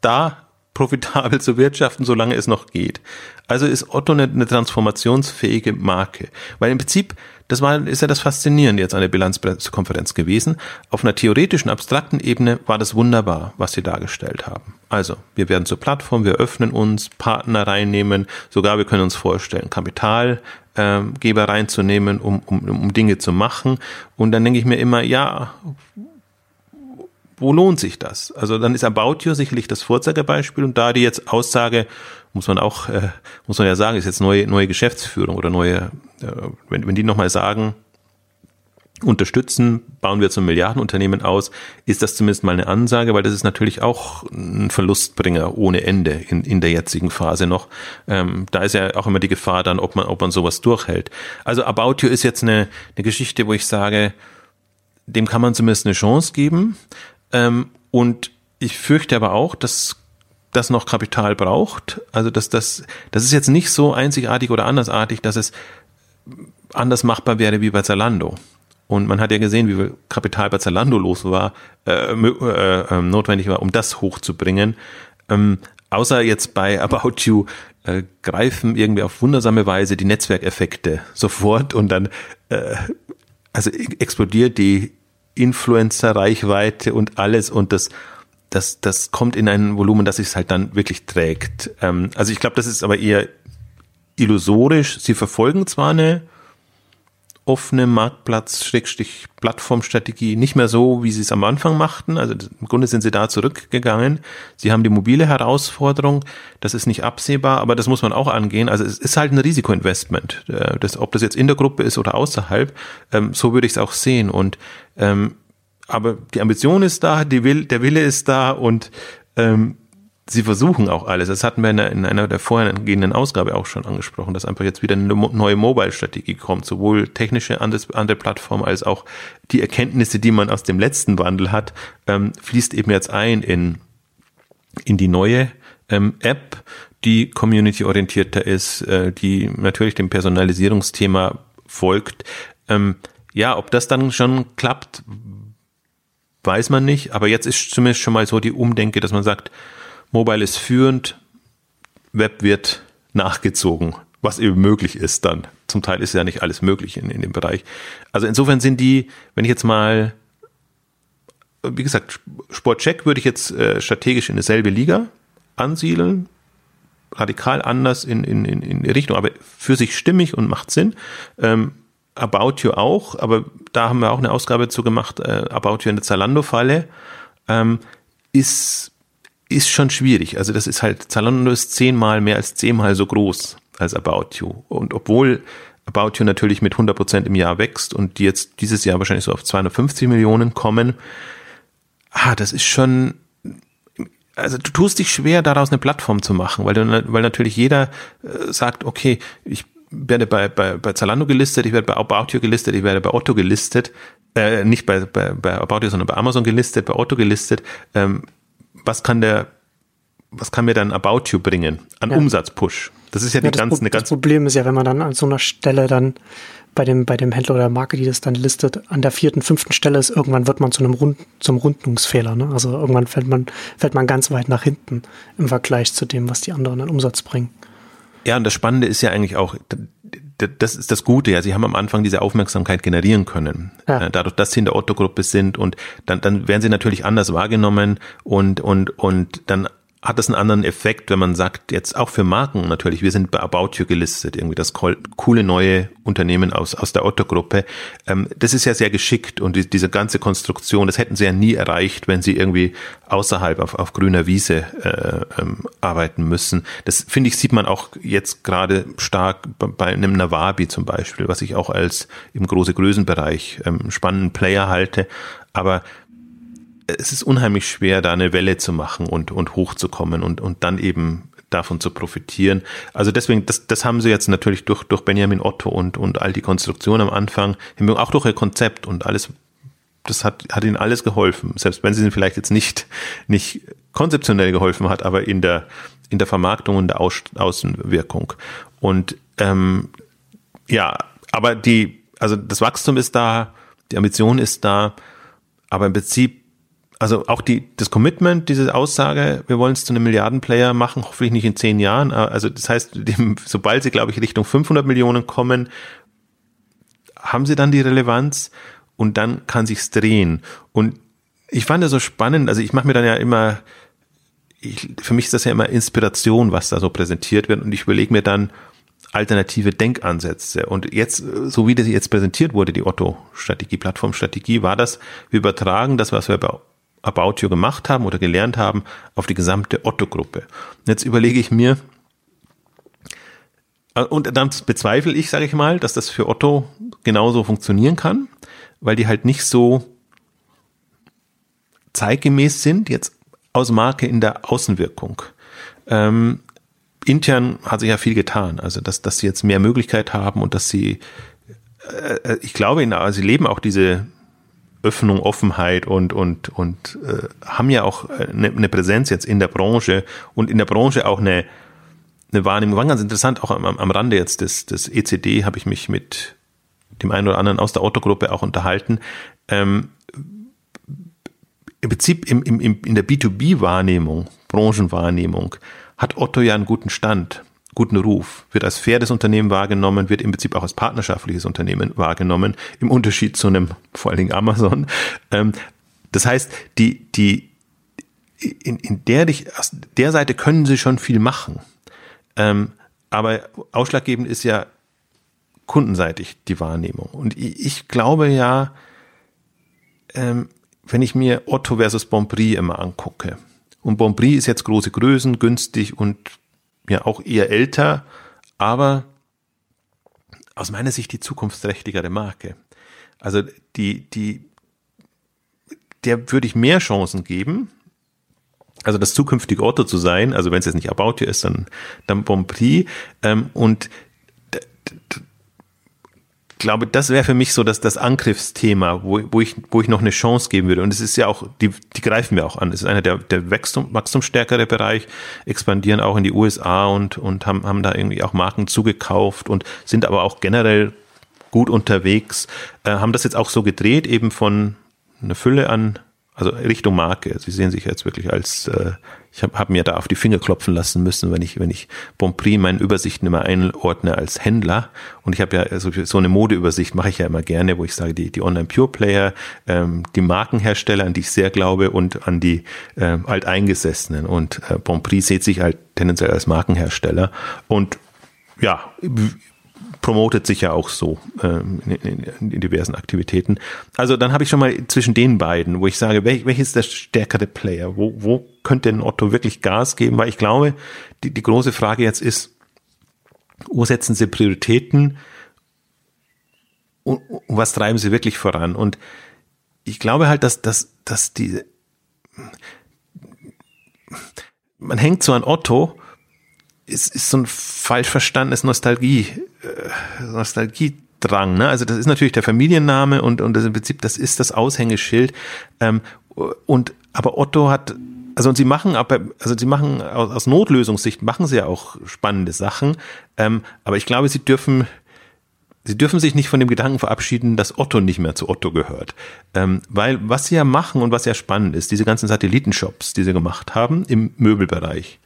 da profitabel zu wirtschaften, solange es noch geht. Also ist Otto eine, eine transformationsfähige Marke. Weil im Prinzip, das war, ist ja das Faszinierende jetzt an der Bilanzkonferenz gewesen. Auf einer theoretischen, abstrakten Ebene war das wunderbar, was sie dargestellt haben. Also, wir werden zur Plattform, wir öffnen uns, Partner reinnehmen, sogar wir können uns vorstellen, Kapital Geber reinzunehmen, um, um, um Dinge zu machen. Und dann denke ich mir immer, ja, wo lohnt sich das? Also dann ist About You sicherlich das Vorzeigebeispiel und da die jetzt Aussage, muss man auch, äh, muss man ja sagen, ist jetzt neue, neue Geschäftsführung oder neue, äh, wenn, wenn die nochmal sagen, unterstützen, bauen wir zum Milliardenunternehmen aus, ist das zumindest mal eine Ansage, weil das ist natürlich auch ein Verlustbringer ohne Ende in, in der jetzigen Phase noch. Ähm, da ist ja auch immer die Gefahr dann, ob man, ob man sowas durchhält. Also About You ist jetzt eine, eine Geschichte, wo ich sage, dem kann man zumindest eine Chance geben. Ähm, und ich fürchte aber auch, dass das noch Kapital braucht. Also dass das, das ist jetzt nicht so einzigartig oder andersartig, dass es anders machbar wäre wie bei Zalando. Und man hat ja gesehen, wie viel Kapital bei Zalando los war, äh, äh, äh, notwendig war, um das hochzubringen. Ähm, außer jetzt bei About You äh, greifen irgendwie auf wundersame Weise die Netzwerkeffekte sofort und dann äh, also explodiert die Influencer-Reichweite und alles und das, das, das kommt in ein Volumen, das sich halt dann wirklich trägt. Ähm, also ich glaube, das ist aber eher illusorisch. Sie verfolgen zwar eine offene Marktplatz-Plattformstrategie nicht mehr so, wie sie es am Anfang machten. Also im Grunde sind sie da zurückgegangen. Sie haben die mobile Herausforderung. Das ist nicht absehbar, aber das muss man auch angehen. Also es ist halt ein Risikoinvestment. Äh, das, ob das jetzt in der Gruppe ist oder außerhalb, ähm, so würde ich es auch sehen. Und ähm, aber die Ambition ist da, die Will, der Wille ist da und ähm, sie versuchen auch alles. Das hatten wir in, in einer der vorhergehenden Ausgabe auch schon angesprochen, dass einfach jetzt wieder eine neue Mobile-Strategie kommt, sowohl technische an, das, Plattform als auch die Erkenntnisse, die man aus dem letzten Wandel hat, ähm, fließt eben jetzt ein in, in die neue ähm, App, die community-orientierter ist, äh, die natürlich dem Personalisierungsthema folgt. Ähm, ja, ob das dann schon klappt, weiß man nicht, aber jetzt ist zumindest schon mal so die Umdenke, dass man sagt, Mobile ist führend, Web wird nachgezogen, was eben möglich ist dann. Zum Teil ist ja nicht alles möglich in, in dem Bereich. Also insofern sind die, wenn ich jetzt mal, wie gesagt, Sportcheck würde ich jetzt äh, strategisch in dieselbe Liga ansiedeln, radikal anders in, in, in, in Richtung, aber für sich stimmig und macht Sinn. Ähm, About You auch, aber da haben wir auch eine Ausgabe zu gemacht, äh, About You in der Zalando-Falle, ähm, ist ist schon schwierig. Also das ist halt, Zalando ist zehnmal mehr als zehnmal so groß als About You. Und obwohl About You natürlich mit 100 Prozent im Jahr wächst und die jetzt dieses Jahr wahrscheinlich so auf 250 Millionen kommen, ah, das ist schon, also du tust dich schwer, daraus eine Plattform zu machen, weil, du, weil natürlich jeder äh, sagt, okay, ich werde bei, bei, bei Zalando gelistet, ich werde bei About You gelistet, ich werde bei Otto gelistet, äh, nicht bei, bei, bei About You, sondern bei Amazon gelistet, bei Otto gelistet. Ähm, was kann der, was kann mir dann About You bringen an ja. Umsatzpush? Das ist ja, ja die ganze, eine ganz. Das Problem ist ja, wenn man dann an so einer Stelle dann bei dem, bei dem Händler oder Marke, die das dann listet, an der vierten, fünften Stelle ist, irgendwann wird man zu einem Rund, zum Rundungsfehler. Ne? Also irgendwann fällt man, fällt man ganz weit nach hinten im Vergleich zu dem, was die anderen an Umsatz bringen. Ja, und das Spannende ist ja eigentlich auch, das ist das Gute, ja, sie haben am Anfang diese Aufmerksamkeit generieren können. Ja. Äh, dadurch, dass sie in der Otto-Gruppe sind und dann, dann werden sie natürlich anders wahrgenommen und, und, und dann hat das einen anderen Effekt, wenn man sagt, jetzt auch für Marken natürlich, wir sind bei About You gelistet, irgendwie das coole neue Unternehmen aus, aus der Otto-Gruppe. Ähm, das ist ja sehr geschickt und die, diese ganze Konstruktion, das hätten sie ja nie erreicht, wenn sie irgendwie außerhalb auf, auf grüner Wiese äh, ähm, arbeiten müssen. Das finde ich, sieht man auch jetzt gerade stark bei, einem Nawabi zum Beispiel, was ich auch als im große Größenbereich ähm, spannenden Player halte. Aber es ist unheimlich schwer, da eine Welle zu machen und, und hochzukommen und, und dann eben davon zu profitieren. Also deswegen, das, das haben sie jetzt natürlich durch, durch Benjamin Otto und, und all die Konstruktion am Anfang, auch durch ihr Konzept und alles, das hat, hat ihnen alles geholfen. Selbst wenn sie ihnen vielleicht jetzt nicht, nicht konzeptionell geholfen hat, aber in der, in der Vermarktung und der Aus, Außenwirkung. Und ähm, ja, aber die, also das Wachstum ist da, die Ambition ist da, aber im Prinzip also auch die, das Commitment, diese Aussage, wir wollen es zu einem Milliardenplayer machen, hoffentlich nicht in zehn Jahren. Also das heißt, sobald sie, glaube ich, Richtung 500 Millionen kommen, haben sie dann die Relevanz und dann kann sich's drehen. Und ich fand das so spannend, also ich mache mir dann ja immer, ich, für mich ist das ja immer Inspiration, was da so präsentiert wird und ich überlege mir dann, alternative Denkansätze. Und jetzt, so wie das jetzt präsentiert wurde, die Otto-Strategie, Plattformstrategie, war das, wir übertragen das, was wir bei About You gemacht haben oder gelernt haben, auf die gesamte Otto-Gruppe. Jetzt überlege ich mir, und dann bezweifle ich, sage ich mal, dass das für Otto genauso funktionieren kann, weil die halt nicht so zeitgemäß sind, jetzt aus Marke in der Außenwirkung. Ähm, intern hat sich ja viel getan, also dass, dass sie jetzt mehr Möglichkeit haben und dass sie, äh, äh ich glaube, in, also sie leben auch diese Öffnung, Offenheit und und und äh, haben ja auch eine, eine Präsenz jetzt in der Branche und in der Branche auch eine eine Wahrnehmung. War ganz interessant, auch am, am Rande jetzt des, des ECD habe ich mich mit dem einen oder anderen aus der Autogruppe auch unterhalten. Ähm, Im Prinzip im, im, in der B2B-Wahrnehmung, Branchenwahrnehmung, hat Otto ja einen guten Stand, guten Ruf, wird als faires Unternehmen wahrgenommen, wird im Prinzip auch als partnerschaftliches Unternehmen wahrgenommen, im Unterschied zu einem, vor allen Dingen Amazon. Ähm, das heißt, die, die, in, in der, aus der Seite können sie schon viel machen. Ähm, aber ausschlaggebend ist ja kundenseitig die Wahrnehmung. Und ich glaube ja, ähm, wenn ich mir Otto versus Bonprix immer angucke, und Bonprix ist jetzt große Größen, günstig und ja auch eher älter, aber aus meiner Sicht die zukunftsträchtigere Marke. Also die, die, der würde ich mehr Chancen geben, also das zukünftige Otto zu sein, also wenn es jetzt nicht About You ist, dann, dann Bonprix. Ähm, und glaube, das wäre für mich so das, das Angriffsthema, wo, wo, ich, wo ich noch eine Chance geben würde. Und es ist ja auch, die, die greifen wir auch an. Es ist einer der, der Wachstum, wachstumsstärkere Bereich, expandieren auch in die USA und, und haben, haben da irgendwie auch Marken zugekauft und sind aber auch generell gut unterwegs, äh, haben das jetzt auch so gedreht, eben von einer Fülle an also Richtung Marke. Sie sehen sich jetzt wirklich als, äh, ich habe hab mir da auf die Finger klopfen lassen müssen, wenn ich, wenn ich Bonprix meinen Übersichten immer einordne als Händler. Und ich habe ja also so eine Modeübersicht mache ich ja immer gerne, wo ich sage, die, die Online Pure Player, ähm, die Markenhersteller, an die ich sehr glaube, und an die äh, Alteingesessenen. Und äh, Bonprix sieht sich halt tendenziell als Markenhersteller. Und ja, promotet sich ja auch so ähm, in, in, diversen Aktivitäten. Also dann habe ich schon mal zwischen den beiden, wo ich sage, welch, welches ist der stärkere Player? Wo, wo könnte ein Otto wirklich Gas geben? Weil ich glaube, die, die große Frage jetzt ist, wo setzen sie Prioritäten und, und was treiben sie wirklich voran? Und ich glaube halt, dass, dass, dass die man hängt so an Otto, ist, ist so ein falsch verstandenes Nostalgie, äh, Nostalgiedrang. Ne? Also das ist natürlich der Familienname und, und das im Prinzip, das ist das Aushängeschild. Ähm, und aber Otto hat, also und sie machen aber, also sie machen aus, aus Notlösungssicht machen sie ja auch spannende Sachen. Ähm, aber ich glaube, sie dürfen Sie dürfen sich nicht von dem Gedanken verabschieden, dass Otto nicht mehr zu Otto gehört. Ähm, weil was sie ja machen und was ja spannend ist, diese ganzen Satellitenshops, die sie gemacht haben im Möbelbereich,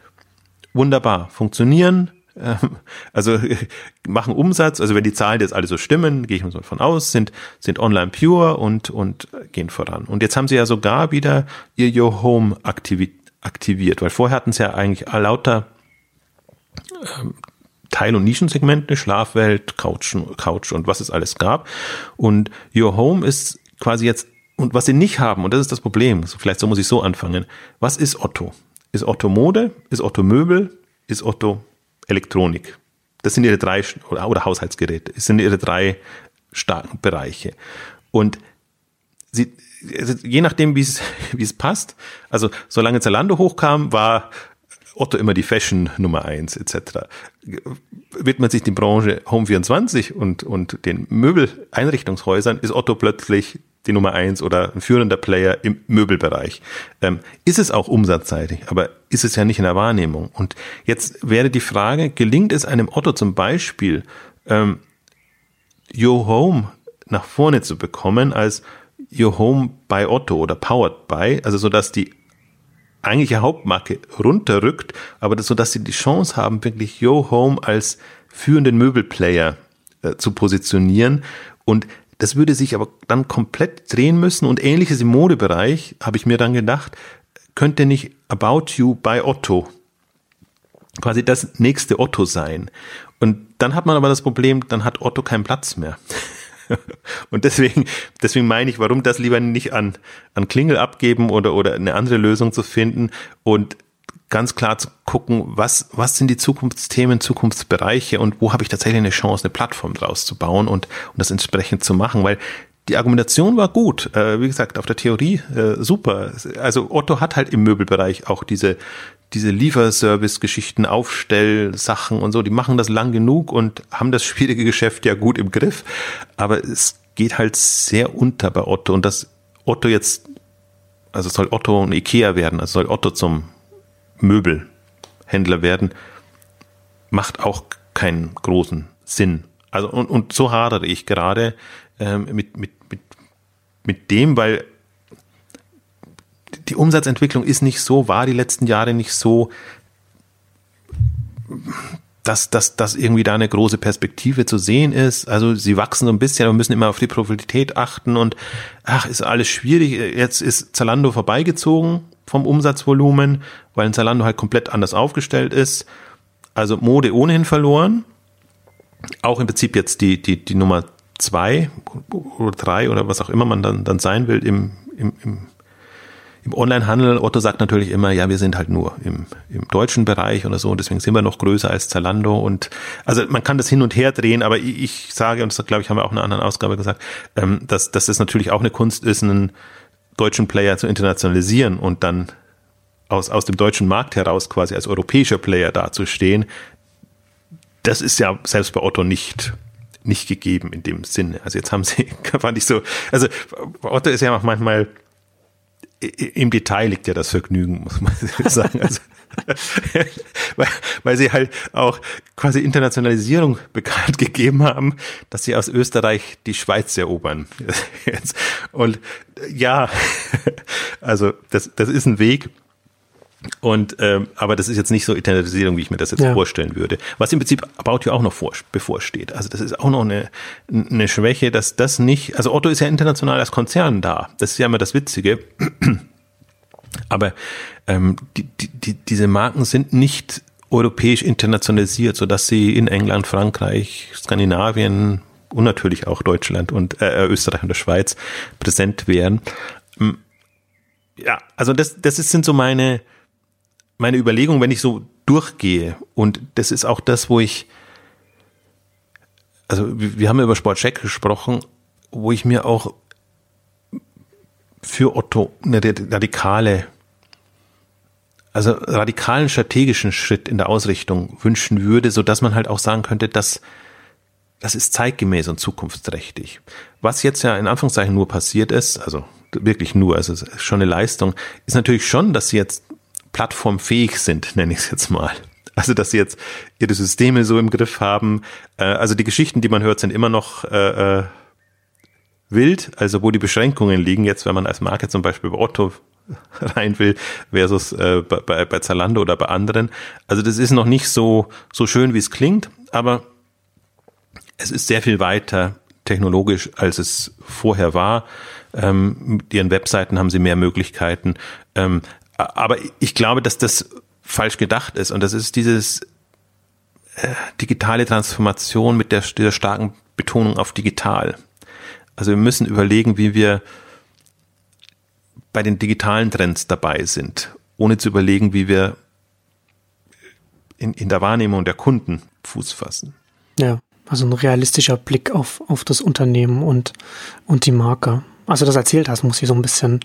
wunderbar funktionieren, also machen Umsatz, also wenn die Zahlen jetzt alle so stimmen, gehe ich mal so von aus, sind, sind online pure und, und gehen voran. Und jetzt haben sie ja sogar wieder ihr Your Home aktiviert, weil vorher hatten sie ja eigentlich lauter ähm, Teil- und Nischensegmente, Schlafwelt, Couch, Couch und was es alles gab. Und Your Home ist quasi jetzt, und was sie nicht haben, und das ist das Problem, vielleicht so muss ich so anfangen, was ist Otto? Ist Otto Mode? Ist Otto Möbel? Ist Otto Elektronik? Das sind ihre drei, oder, Haushaltsgeräte. Das sind ihre drei starken Bereiche. Und sie, also je nachdem, wie es, wie es passt, also solange Zalando hochkam, war Otto immer die Fashion Nummer eins etc. Wird man sich die Branche Home24 und, und den Möbeleinrichtungshäusern, ist Otto plötzlich die Nummer eins oder ein führender Player im Möbelbereich. Ähm, ist es auch umsatzseitig, aber ist es ja nicht in der Wahrnehmung. Und jetzt wäre die Frage, gelingt es einem Otto zum Beispiel, ähm, Your Home nach vorne zu bekommen als Your Home by Otto oder Powered by, also so dass die eigentliche Hauptmarke runterrückt, aber das, so dass sie die Chance haben, wirklich Your Home als führenden Möbelplayer äh, zu positionieren und das würde sich aber dann komplett drehen müssen und ähnliches im Modebereich, habe ich mir dann gedacht, könnte nicht About You bei Otto quasi das nächste Otto sein. Und dann hat man aber das Problem, dann hat Otto keinen Platz mehr. Und deswegen, deswegen meine ich, warum das lieber nicht an, an Klingel abgeben oder, oder eine andere Lösung zu finden und ganz klar zu gucken, was, was sind die Zukunftsthemen, Zukunftsbereiche und wo habe ich tatsächlich eine Chance, eine Plattform draus zu bauen und, und das entsprechend zu machen, weil die Argumentation war gut. Äh, wie gesagt, auf der Theorie äh, super. Also Otto hat halt im Möbelbereich auch diese, diese Lieferservice-Geschichten, Aufstellsachen und so, die machen das lang genug und haben das schwierige Geschäft ja gut im Griff. Aber es geht halt sehr unter bei Otto und dass Otto jetzt, also soll Otto ein Ikea werden, also soll Otto zum Möbelhändler werden, macht auch keinen großen Sinn. Also und, und so hadere ich gerade ähm, mit, mit, mit, mit dem, weil die Umsatzentwicklung ist nicht so, war die letzten Jahre nicht so, dass, dass, dass irgendwie da eine große Perspektive zu sehen ist. Also sie wachsen so ein bisschen, aber müssen immer auf die Profitabilität achten und ach, ist alles schwierig. Jetzt ist Zalando vorbeigezogen vom Umsatzvolumen, weil Zalando halt komplett anders aufgestellt ist. Also Mode ohnehin verloren. Auch im Prinzip jetzt die, die, die Nummer zwei oder drei oder was auch immer man dann, dann sein will im, im, im im Onlinehandel, Otto sagt natürlich immer, ja, wir sind halt nur im, im deutschen Bereich oder so, und deswegen sind wir noch größer als Zalando. Und also man kann das hin und her drehen, aber ich, ich sage, und das glaube ich, haben wir auch in einer anderen Ausgabe gesagt, ähm, dass, dass es natürlich auch eine Kunst ist, einen deutschen Player zu internationalisieren und dann aus, aus dem deutschen Markt heraus quasi als europäischer Player dazustehen. Das ist ja selbst bei Otto nicht nicht gegeben in dem Sinne. Also jetzt haben sie, fand ich so, also Otto ist ja auch manchmal im Detail liegt ja das Vergnügen, muss man sagen. Also, weil, weil sie halt auch quasi Internationalisierung bekannt gegeben haben, dass sie aus Österreich die Schweiz erobern. Und ja, also das, das ist ein Weg, und ähm, aber das ist jetzt nicht so Internalisierung, wie ich mir das jetzt ja. vorstellen würde. Was im Prinzip About You auch noch vor, bevorsteht. Also das ist auch noch eine, eine Schwäche, dass das nicht. Also Otto ist ja international als Konzern da. Das ist ja immer das Witzige. Aber ähm, die, die, diese Marken sind nicht europäisch internationalisiert, so dass sie in England, Frankreich, Skandinavien und natürlich auch Deutschland und äh, Österreich und der Schweiz präsent wären. Ähm, ja, also das, das sind so meine meine Überlegung, wenn ich so durchgehe, und das ist auch das, wo ich, also wir haben über Sportcheck gesprochen, wo ich mir auch für Otto eine radikale, also radikalen strategischen Schritt in der Ausrichtung wünschen würde, so dass man halt auch sagen könnte, dass das ist zeitgemäß und zukunftsträchtig. Was jetzt ja in Anführungszeichen nur passiert ist, also wirklich nur, also schon eine Leistung, ist natürlich schon, dass sie jetzt plattformfähig sind, nenne ich es jetzt mal. Also, dass sie jetzt ihre Systeme so im Griff haben. Äh, also die Geschichten, die man hört, sind immer noch äh, äh, wild. Also wo die Beschränkungen liegen, jetzt wenn man als Marke zum Beispiel bei Otto rein will, versus äh, bei, bei Zalando oder bei anderen. Also das ist noch nicht so, so schön, wie es klingt, aber es ist sehr viel weiter technologisch, als es vorher war. Ähm, mit ihren Webseiten haben sie mehr Möglichkeiten. Ähm, aber ich glaube, dass das falsch gedacht ist und das ist dieses äh, digitale Transformation mit der, dieser starken Betonung auf digital. Also wir müssen überlegen, wie wir bei den digitalen Trends dabei sind, ohne zu überlegen, wie wir in, in der Wahrnehmung der Kunden Fuß fassen. Ja, also ein realistischer Blick auf, auf das Unternehmen und, und die Marke. Also das erzählt hast, muss ich so ein bisschen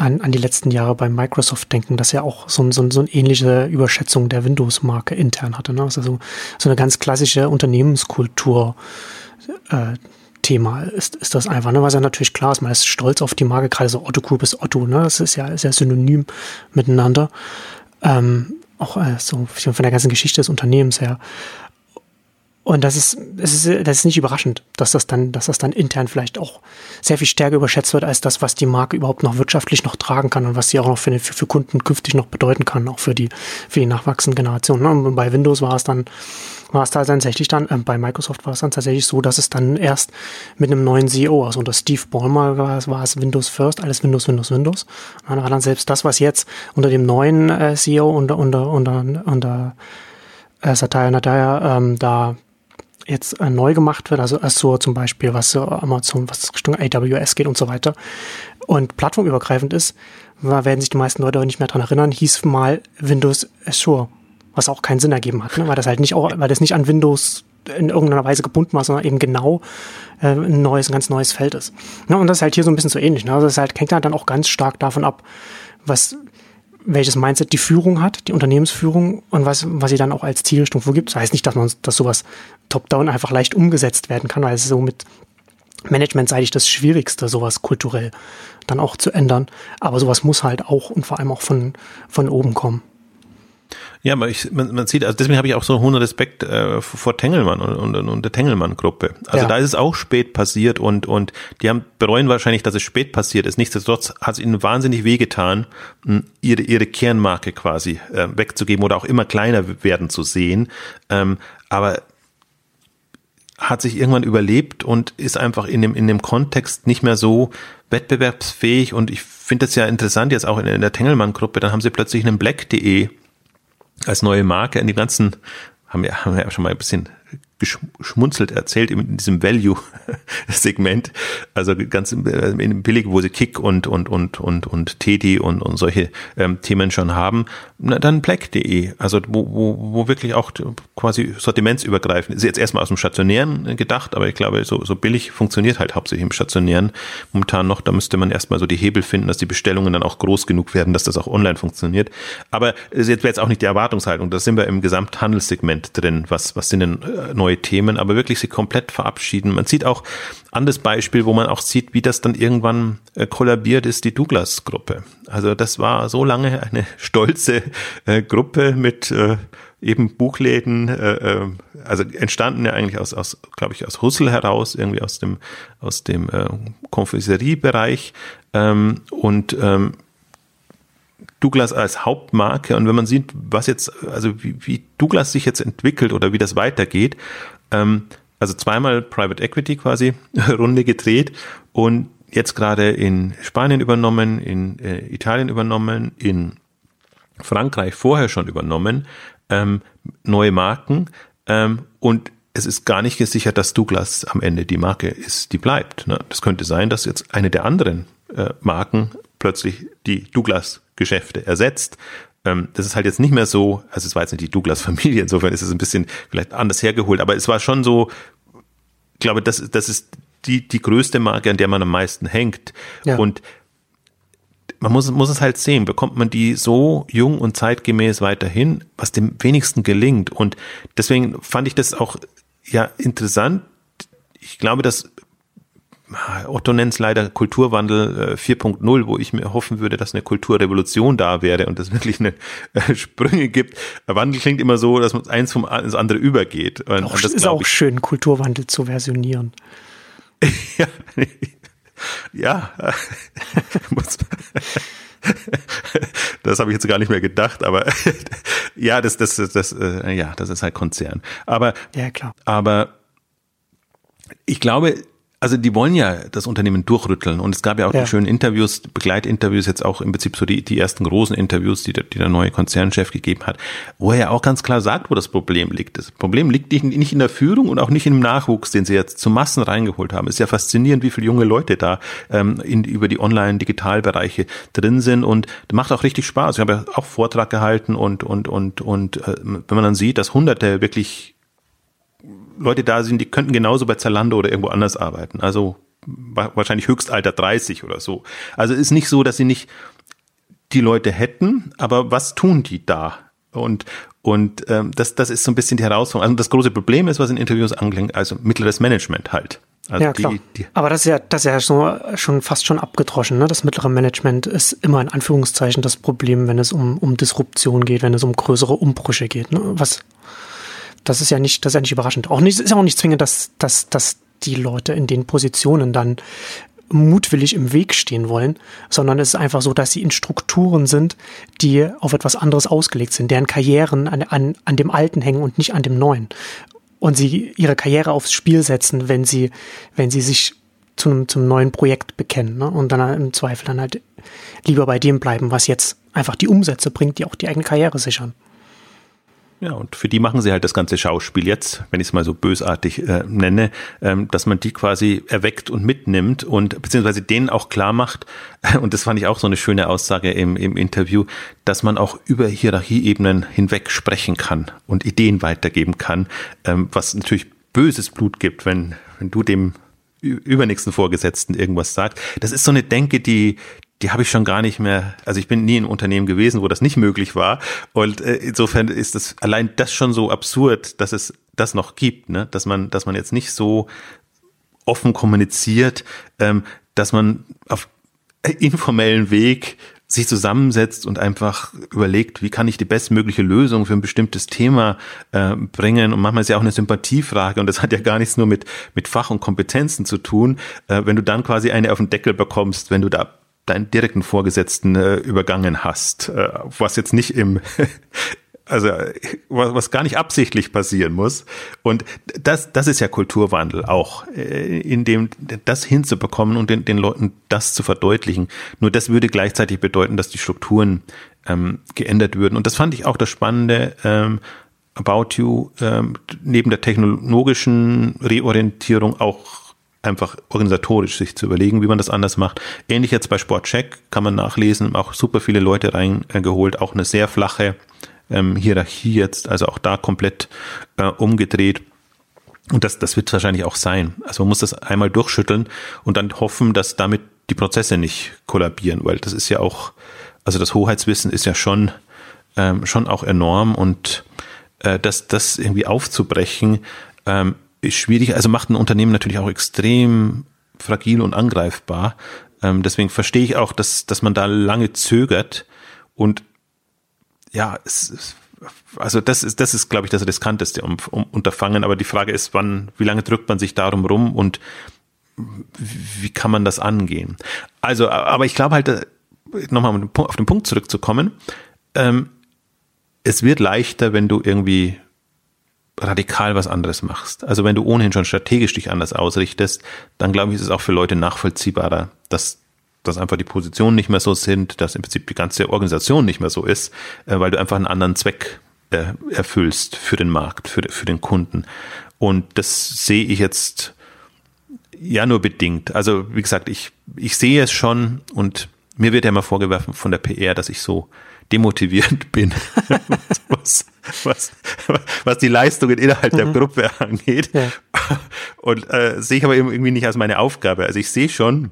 an, an die letzten Jahre bei Microsoft denken, dass er auch so, so, so eine ähnliche Überschätzung der Windows-Marke intern hatte. Ne? Also so, so eine ganz klassische Unternehmenskultur. Äh, Thema ist, ist das einfach, ne? was ja natürlich klar ist, man ist stolz auf die Marke, gerade so Otto Group ist Otto, ne? das ist ja sehr synonym miteinander, ähm, auch äh, so von der ganzen Geschichte des Unternehmens her. Und das ist, das ist, das ist nicht überraschend, dass das dann, dass das dann intern vielleicht auch sehr viel stärker überschätzt wird als das, was die Marke überhaupt noch wirtschaftlich noch tragen kann und was sie auch noch für, für, für Kunden künftig noch bedeuten kann, auch für die, für die nachwachsenden Generationen. Ne? Und bei Windows war es dann, war es da tatsächlich dann, äh, bei Microsoft war es dann tatsächlich so, dass es dann erst mit einem neuen CEO, also unter Steve Ballmer war es, war es Windows First, alles Windows, Windows, Windows. Und dann war dann selbst das, was jetzt unter dem neuen äh, CEO, unter, unter, unter, unter äh, Satya Nadella ähm, da jetzt äh, neu gemacht wird, also Azure zum Beispiel, was so Amazon, was Richtung AWS geht und so weiter und plattformübergreifend ist, werden sich die meisten Leute auch nicht mehr dran erinnern, hieß mal Windows Azure, was auch keinen Sinn ergeben hat, ne? weil das halt nicht auch, weil das nicht an Windows in irgendeiner Weise gebunden war, sondern eben genau äh, ein neues, ein ganz neues Feld ist. Ja, und das ist halt hier so ein bisschen so ähnlich. Ne? Also das halt, hängt halt dann auch ganz stark davon ab, was welches Mindset die Führung hat, die Unternehmensführung und was, was sie dann auch als Zielrichtung vorgibt. Das heißt nicht, dass man, dass sowas top-down einfach leicht umgesetzt werden kann, weil es so mit managementseitig das Schwierigste, sowas kulturell dann auch zu ändern. Aber sowas muss halt auch und vor allem auch von, von oben kommen. Ja, aber ich, man, man sieht, also deswegen habe ich auch so hohen Respekt äh, vor Tengelmann und, und, und der Tengelmann-Gruppe. Also ja. da ist es auch spät passiert und, und die haben bereuen wahrscheinlich, dass es spät passiert ist. Nichtsdestotrotz hat es ihnen wahnsinnig wehgetan, ihre, ihre Kernmarke quasi äh, wegzugeben oder auch immer kleiner werden zu sehen. Ähm, aber hat sich irgendwann überlebt und ist einfach in dem, in dem Kontext nicht mehr so wettbewerbsfähig und ich finde das ja interessant jetzt auch in, in der Tengelmann-Gruppe, dann haben sie plötzlich einen Black.de als neue Marke in die ganzen, haben wir, haben wir ja schon mal ein bisschen geschmunzelt erzählt in diesem Value-Segment, also ganz äh, in billig, wo sie Kick und und und und und Teddy und und solche ähm, Themen schon haben, na, dann Black.de, also wo, wo, wo wirklich auch quasi sortimentsübergreifend ist. Jetzt erstmal aus dem stationären gedacht, aber ich glaube so so billig funktioniert halt hauptsächlich im stationären momentan noch, da müsste man erstmal so die Hebel finden, dass die Bestellungen dann auch groß genug werden, dass das auch online funktioniert, aber jetzt wäre jetzt auch nicht die Erwartungshaltung, da sind wir im Gesamthandelssegment drin, was was sind denn äh, neue Themen, aber wirklich sie komplett verabschieden. Man sieht auch anderes Beispiel, wo man auch sieht, wie das dann irgendwann äh, kollabiert ist, die Douglas-Gruppe. Also das war so lange eine stolze äh, Gruppe mit äh, eben Buchläden, äh, äh also entstanden ja eigentlich aus, aus glaube ich, aus Hussel heraus, irgendwie aus dem, aus dem äh, Konfiseriebereich ähm, und ähm, Douglas als Hauptmarke und wenn man sieht, was jetzt, also wie, wie Douglas sich jetzt entwickelt oder wie das weitergeht, ähm, also zweimal Private Equity quasi Runde gedreht und jetzt gerade in Spanien übernommen, in äh, Italien übernommen, in Frankreich vorher schon übernommen, ähm, neue Marken ähm, und es ist gar nicht gesichert, dass Douglas am Ende die Marke ist, die bleibt. Ne? Das könnte sein, dass jetzt eine der anderen äh, Marken plötzlich die Douglas-Geschäfte ersetzt. Ähm, das ist halt jetzt nicht mehr so, also es war jetzt nicht die Douglas-Familie, insofern ist es ein bisschen vielleicht anders hergeholt, aber es war schon so, ich glaube, das, das ist die, die größte Marke, an der man am meisten hängt. Ja. Und man muss, muss es halt sehen, bekommt man die so jung und zeitgemäß weiterhin, was dem wenigsten gelingt. Und deswegen fand ich das auch ja interessant. Ich glaube, dass Otto nennt es leider Kulturwandel 4.0, äh, wo ich mir hoffen würde, dass eine Kulturrevolution da wäre und es wirklich eine äh, Sprünge gibt. Wandel klingt immer so, dass man eins vom ins andere übergeht. Und, auch, das ist auch ich, schön, Kulturwandel zu versionieren. ja, ja. das habe ich jetzt gar nicht mehr gedacht, aber ja, das, das, das, das, äh, ja, das ist halt Konzern. Aber, ja, klar. aber ich glaube, also die wollen ja das Unternehmen durchrütteln und es gab ja auch ja. die schönen Interviews, Begleitinterviews, jetzt auch im Prinzip so die, die ersten großen Interviews, die der, die der neue Konzernchef gegeben hat, wo er ja auch ganz klar sagt, wo das Problem liegt. Das Problem liegt nicht, nicht in der Führung und auch nicht im Nachwuchs, den sie jetzt zu Massen reingeholt haben. Es ist ja faszinierend, wie viele junge Leute da ähm, in, über die Online-Digitalbereiche drin sind und macht auch richtig Spaß. Ich habe ja auch Vortrag gehalten und und und und äh, wenn man dann sieht, dass Hunderte wirklich Leute da sind, die könnten genauso bei Zalando oder irgendwo anders arbeiten. Also wahrscheinlich Höchstalter 30 oder so. Also ist nicht so, dass sie nicht die Leute hätten, aber was tun die da? Und und ähm, das das ist so ein bisschen die Herausforderung. Also das große Problem ist, was in Interviews anklingt, also mittleres Management halt. Also ja, klar. Die, die aber das ist ja, das ist ja so, schon fast schon abgedroschen. Ne? Das mittlere Management ist immer in Anführungszeichen das Problem, wenn es um, um Disruption geht, wenn es um größere Umbrüche geht. Ne? Was das ist ja nicht, das ist ja nicht überraschend. Auch nicht, ist auch nicht zwingend, dass, dass, dass die Leute in den Positionen dann mutwillig im Weg stehen wollen, sondern es ist einfach so, dass sie in Strukturen sind, die auf etwas anderes ausgelegt sind, deren Karrieren an, an, an dem Alten hängen und nicht an dem Neuen. Und sie ihre Karriere aufs Spiel setzen, wenn sie, wenn sie sich zum, zum neuen Projekt bekennen. Ne? Und dann im Zweifel dann halt lieber bei dem bleiben, was jetzt einfach die Umsätze bringt, die auch die eigene Karriere sichern. Ja, und für die machen sie halt das ganze Schauspiel jetzt, wenn ich es mal so bösartig äh, nenne, ähm, dass man die quasi erweckt und mitnimmt und beziehungsweise denen auch klar macht, und das fand ich auch so eine schöne Aussage im, im Interview, dass man auch über Hierarchieebenen hinweg sprechen kann und Ideen weitergeben kann, ähm, was natürlich böses Blut gibt, wenn, wenn du dem übernächsten Vorgesetzten irgendwas sagst. Das ist so eine Denke, die, die habe ich schon gar nicht mehr, also ich bin nie in Unternehmen gewesen, wo das nicht möglich war. Und äh, insofern ist das allein das schon so absurd, dass es das noch gibt, ne? dass man, dass man jetzt nicht so offen kommuniziert, ähm, dass man auf informellen Weg sich zusammensetzt und einfach überlegt, wie kann ich die bestmögliche Lösung für ein bestimmtes Thema äh, bringen. Und manchmal ist ja auch eine Sympathiefrage und das hat ja gar nichts nur mit, mit Fach und Kompetenzen zu tun. Äh, wenn du dann quasi eine auf den Deckel bekommst, wenn du da deinen direkten Vorgesetzten äh, übergangen hast, äh, was jetzt nicht im also was, gar nicht absichtlich passieren muss. Und das, das ist ja Kulturwandel auch, äh, in dem das hinzubekommen und den, den Leuten das zu verdeutlichen. Nur das würde gleichzeitig bedeuten, dass die Strukturen ähm, geändert würden. Und das fand ich auch das Spannende. Ähm, About You ähm, neben der technologischen Reorientierung auch einfach organisatorisch sich zu überlegen, wie man das anders macht. Ähnlich jetzt bei Sportcheck kann man nachlesen, auch super viele Leute reingeholt, auch eine sehr flache ähm, Hierarchie jetzt, also auch da komplett äh, umgedreht. Und das, das wird wahrscheinlich auch sein. Also man muss das einmal durchschütteln und dann hoffen, dass damit die Prozesse nicht kollabieren, weil das ist ja auch, also das Hoheitswissen ist ja schon, ähm, schon auch enorm und äh, das, das irgendwie aufzubrechen, ähm, ist schwierig, also macht ein Unternehmen natürlich auch extrem fragil und angreifbar. Ähm, deswegen verstehe ich auch, dass, dass man da lange zögert und ja, es, also das ist, das ist, glaube ich, das riskanteste um, um Unterfangen. Aber die Frage ist, wann, wie lange drückt man sich darum rum und wie kann man das angehen? Also, aber ich glaube halt, äh, nochmal auf den Punkt zurückzukommen, ähm, es wird leichter, wenn du irgendwie radikal was anderes machst. Also wenn du ohnehin schon strategisch dich anders ausrichtest, dann glaube ich, ist es auch für Leute nachvollziehbarer, dass, dass einfach die Positionen nicht mehr so sind, dass im Prinzip die ganze Organisation nicht mehr so ist, äh, weil du einfach einen anderen Zweck äh, erfüllst für den Markt, für, für den Kunden. Und das sehe ich jetzt ja nur bedingt. Also wie gesagt, ich, ich sehe es schon und mir wird ja immer vorgeworfen von der PR, dass ich so demotivierend bin, was, was, was die Leistungen innerhalb mhm. der Gruppe angeht. Ja. Und äh, sehe ich aber irgendwie nicht als meine Aufgabe. Also ich sehe schon,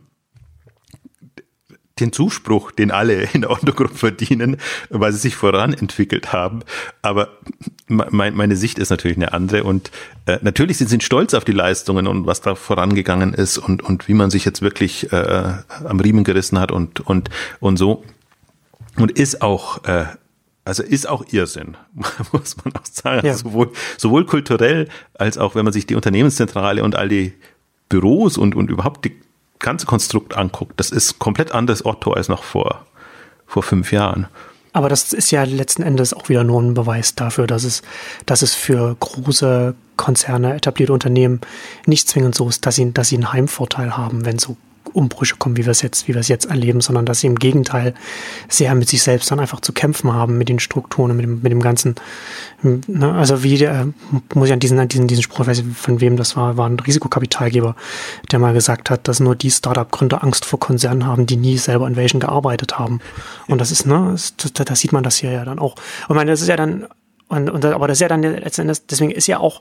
den Zuspruch, den alle in der Otto-Gruppe verdienen, weil sie sich voranentwickelt haben. Aber mein, meine Sicht ist natürlich eine andere und äh, natürlich sind sie stolz auf die Leistungen und was da vorangegangen ist und, und wie man sich jetzt wirklich äh, am Riemen gerissen hat und, und, und so. Und ist auch, äh, also ist auch Irrsinn, muss man auch sagen. Ja. Also sowohl, sowohl kulturell als auch, wenn man sich die Unternehmenszentrale und all die Büros und, und überhaupt die ganze Konstrukt anguckt, das ist komplett anderes Otto als noch vor, vor fünf Jahren. Aber das ist ja letzten Endes auch wieder nur ein Beweis dafür, dass es, dass es für große Konzerne, etablierte Unternehmen nicht zwingend so ist, dass sie, dass sie einen Heimvorteil haben, wenn so Umbrüche kommen, wie wir es jetzt, wie wir es jetzt erleben, sondern dass sie im Gegenteil sehr mit sich selbst dann einfach zu kämpfen haben, mit den Strukturen, mit dem, mit dem ganzen, ne, also wie der, muss ich an diesen, an diesen, diesen Spruch, weiß ich, von wem das war, war ein Risikokapitalgeber, der mal gesagt hat, dass nur die Startup-Gründer Angst vor Konzernen haben, die nie selber in welchen gearbeitet haben. Und das ist, ne, da, da sieht man das hier ja dann auch. Und meine, das ist ja dann, und, und, aber das ist ja dann letztendlich, deswegen ist ja auch,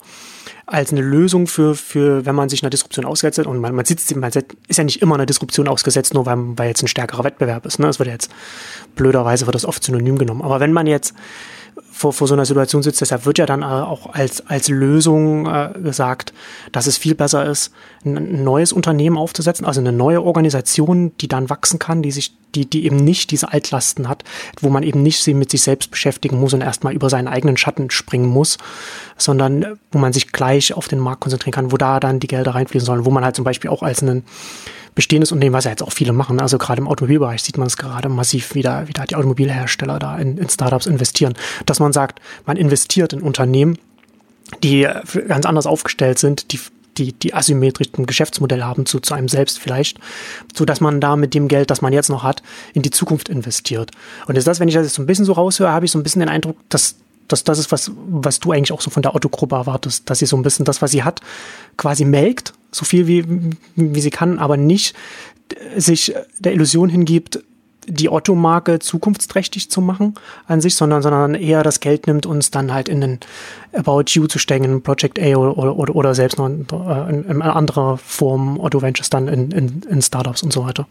als eine Lösung für, für wenn man sich einer Disruption ausgesetzt und man, man sitzt, man ist ja nicht immer einer Disruption ausgesetzt, nur weil, weil jetzt ein stärkerer Wettbewerb ist. Ne? Das wird jetzt, blöderweise wird das oft synonym genommen. Aber wenn man jetzt vor, vor so einer Situation sitzt. Deshalb wird ja dann äh, auch als, als Lösung äh, gesagt, dass es viel besser ist, ein neues Unternehmen aufzusetzen, also eine neue Organisation, die dann wachsen kann, die sich, die, die eben nicht diese Altlasten hat, wo man eben nicht sie mit sich selbst beschäftigen muss und erstmal über seinen eigenen Schatten springen muss, sondern wo man sich gleich auf den Markt konzentrieren kann, wo da dann die Gelder reinfließen sollen, wo man halt zum Beispiel auch als einen bestehendes Unternehmen, was ja jetzt auch viele machen. Also gerade im Automobilbereich sieht man es gerade massiv, wie da, wie da die Automobilhersteller da in, in Startups investieren. Dass man sagt, man investiert in Unternehmen, die ganz anders aufgestellt sind, die die, die asymmetrischen Geschäftsmodelle haben zu, zu einem selbst vielleicht, so dass man da mit dem Geld, das man jetzt noch hat, in die Zukunft investiert. Und ist das, wenn ich das jetzt so ein bisschen so raushöre, habe ich so ein bisschen den Eindruck, dass das, das ist was, was du eigentlich auch so von der Autogruppe erwartest, dass sie so ein bisschen das, was sie hat, quasi melkt, so viel wie, wie sie kann, aber nicht sich der Illusion hingibt, die Otto-Marke zukunftsträchtig zu machen an sich, sondern, sondern eher das Geld nimmt und es dann halt in den About You zu stecken, Project A oder, oder, oder selbst noch in, in, in anderer Form Otto Ventures dann in, in, in Startups und so weiter.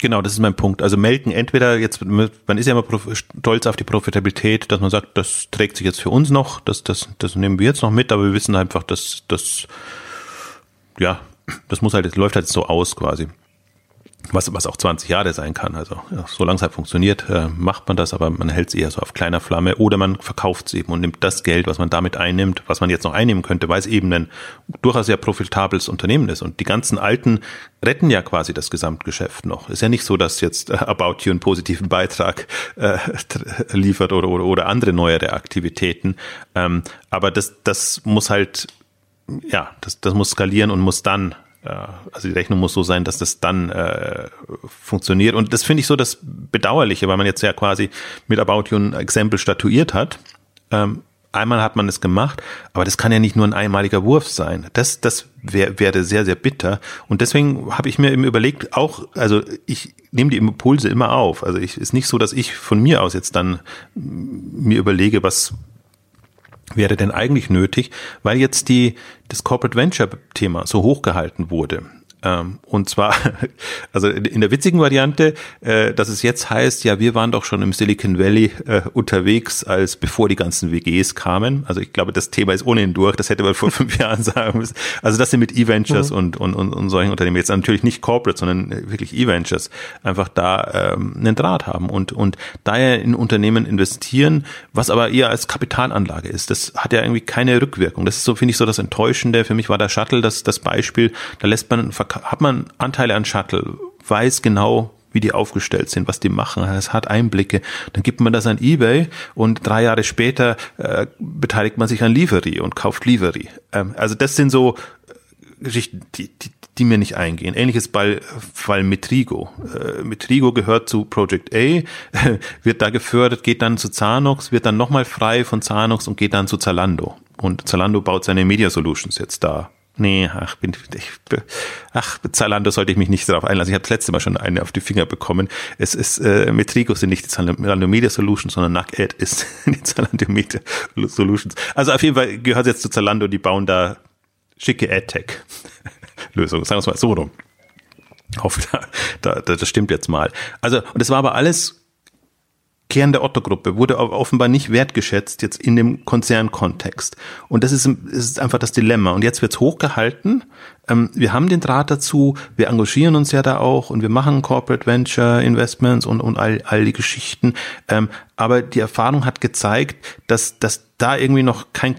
Genau, das ist mein Punkt. Also melken entweder jetzt, man ist ja immer stolz auf die Profitabilität, dass man sagt, das trägt sich jetzt für uns noch, das, das, das nehmen wir jetzt noch mit, aber wir wissen einfach, dass das, ja, das muss halt, das läuft halt so aus quasi was, was auch 20 Jahre sein kann. Also ja, so langsam funktioniert, äh, macht man das, aber man hält es eher so auf kleiner Flamme oder man verkauft es eben und nimmt das Geld, was man damit einnimmt, was man jetzt noch einnehmen könnte, weil es eben ein durchaus sehr profitables Unternehmen ist. Und die ganzen Alten retten ja quasi das Gesamtgeschäft noch. Ist ja nicht so, dass jetzt äh, About You einen positiven Beitrag äh, liefert oder, oder, oder andere neuere Aktivitäten. Ähm, aber das, das muss halt ja, das, das muss skalieren und muss dann also die Rechnung muss so sein, dass das dann äh, funktioniert. Und das finde ich so das Bedauerliche, weil man jetzt ja quasi mit About You ein Exempel statuiert hat. Ähm, einmal hat man es gemacht, aber das kann ja nicht nur ein einmaliger Wurf sein. Das, das wär, wäre sehr, sehr bitter. Und deswegen habe ich mir eben überlegt, auch, also ich nehme die Impulse immer auf. Also ich ist nicht so, dass ich von mir aus jetzt dann mir überlege, was wäre denn eigentlich nötig, weil jetzt die, das Corporate Venture Thema so hochgehalten wurde. Ähm, und zwar, also in der witzigen Variante, äh, dass es jetzt heißt, ja, wir waren doch schon im Silicon Valley äh, unterwegs, als bevor die ganzen WGs kamen. Also ich glaube, das Thema ist ohnehin durch. Das hätte man vor fünf Jahren sagen müssen. Also das sind mit E-Ventures mhm. und, und, und, und solchen Unternehmen jetzt natürlich nicht Corporate, sondern wirklich E-Ventures einfach da ähm, einen Draht haben und, und daher in Unternehmen investieren, was aber eher als Kapitalanlage ist. Das hat ja irgendwie keine Rückwirkung. Das ist so, finde ich, so das Enttäuschende. Für mich war der Shuttle das, das Beispiel. Da lässt man hat man Anteile an Shuttle, weiß genau, wie die aufgestellt sind, was die machen. Es hat Einblicke. Dann gibt man das an eBay und drei Jahre später äh, beteiligt man sich an Livery und kauft Livery. Ähm, also das sind so äh, Geschichten, die, die, die mir nicht eingehen. Ähnliches bei Fall Metrigo. Äh, Metrigo gehört zu Project A, wird da gefördert, geht dann zu Zanox, wird dann nochmal frei von Zanox und geht dann zu Zalando. Und Zalando baut seine Media Solutions jetzt da Nee, ach, bin, ich, ach, Zalando sollte ich mich nicht darauf einlassen. Ich habe das letzte Mal schon eine auf die Finger bekommen. Es ist, äh, Metrico sind nicht die Zalando Media Solutions, sondern NACAD ist die Zalando Media Solutions. Also auf jeden Fall gehört es jetzt zu Zalando, die bauen da schicke AdTech-Lösungen, sagen wir es mal so rum. Hoffe, da, da, das stimmt jetzt mal. Also, und es war aber alles Kern der Otto-Gruppe wurde offenbar nicht wertgeschätzt jetzt in dem Konzernkontext. Und das ist, ist einfach das Dilemma. Und jetzt wird's hochgehalten. Ähm, wir haben den Draht dazu, wir engagieren uns ja da auch und wir machen Corporate Venture Investments und, und all, all die Geschichten. Ähm, aber die Erfahrung hat gezeigt, dass, dass da irgendwie noch kein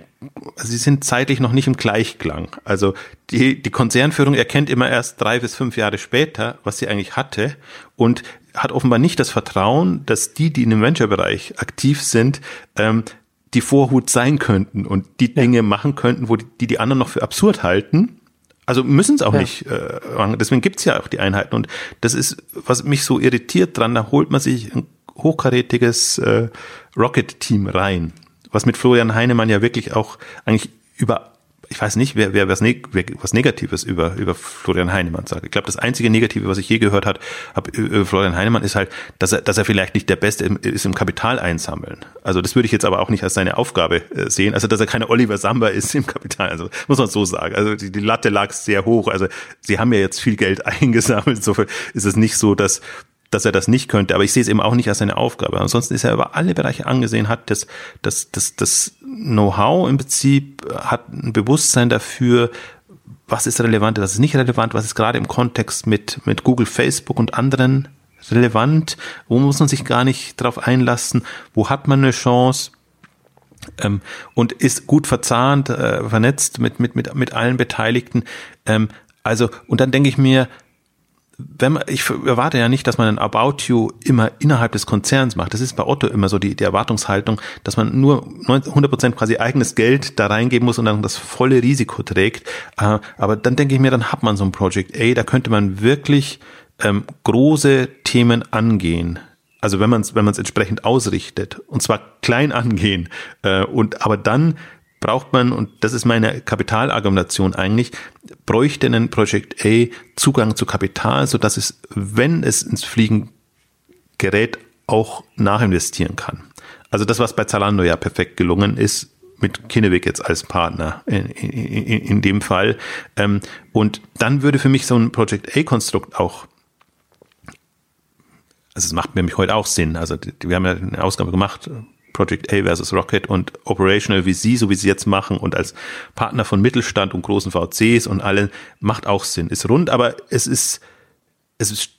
also sie sind zeitlich noch nicht im Gleichklang. Also die, die Konzernführung erkennt immer erst drei bis fünf Jahre später, was sie eigentlich hatte und hat offenbar nicht das Vertrauen, dass die, die in dem Venture-Bereich aktiv sind, ähm, die Vorhut sein könnten und die. Dinge machen könnten, wo die, die, die anderen noch für absurd halten. Also müssen es auch ja. nicht äh. Deswegen gibt's ja auch die Einheiten. Und das ist, was mich so irritiert dran, da holt man sich ein hochkarätiges äh, Rocket-Team rein. Was mit Florian Heinemann ja wirklich auch eigentlich über ich weiß nicht, wer, wer, was, neg was Negatives über, über Florian Heinemann sagt. Ich glaube, das einzige Negative, was ich je gehört hat, hab, über Florian Heinemann, ist halt, dass er, dass er vielleicht nicht der Beste im, ist im Kapital einsammeln. Also das würde ich jetzt aber auch nicht als seine Aufgabe äh, sehen. Also dass er keine Oliver Samba ist im Kapital. Also muss man so sagen. Also die, die Latte lag sehr hoch. Also sie haben ja jetzt viel Geld eingesammelt. Insofern ist es nicht so, dass dass er das nicht könnte, aber ich sehe es eben auch nicht als seine Aufgabe. Ansonsten ist er über alle Bereiche angesehen, hat das, das, das, das Know-how im Prinzip, hat ein Bewusstsein dafür, was ist relevant, was ist nicht relevant, was ist gerade im Kontext mit, mit Google, Facebook und anderen relevant, wo muss man sich gar nicht drauf einlassen, wo hat man eine Chance, ähm, und ist gut verzahnt, äh, vernetzt mit, mit, mit, mit allen Beteiligten. Ähm, also, und dann denke ich mir, wenn man, ich erwarte ja nicht, dass man ein About You immer innerhalb des Konzerns macht. Das ist bei Otto immer so die, die Erwartungshaltung, dass man nur 100 Prozent quasi eigenes Geld da reingeben muss und dann das volle Risiko trägt. Äh, aber dann denke ich mir, dann hat man so ein Project A, da könnte man wirklich ähm, große Themen angehen Also wenn man es wenn man es entsprechend ausrichtet und zwar klein angehen äh, und aber dann braucht man, und das ist meine Kapitalargumentation eigentlich, bräuchte ein Project A Zugang zu Kapital, so dass es, wenn es ins Fliegen gerät, auch nachinvestieren kann. Also das, was bei Zalando ja perfekt gelungen ist, mit Kinneweg jetzt als Partner in, in, in dem Fall. Ähm, und dann würde für mich so ein Project A-Konstrukt auch also es macht nämlich heute auch Sinn. Also wir haben ja eine Ausgabe gemacht, Project A versus Rocket und Operational VC, so wie sie jetzt machen und als Partner von Mittelstand und großen VCs und allen, macht auch Sinn. Ist rund, aber es ist, es ist,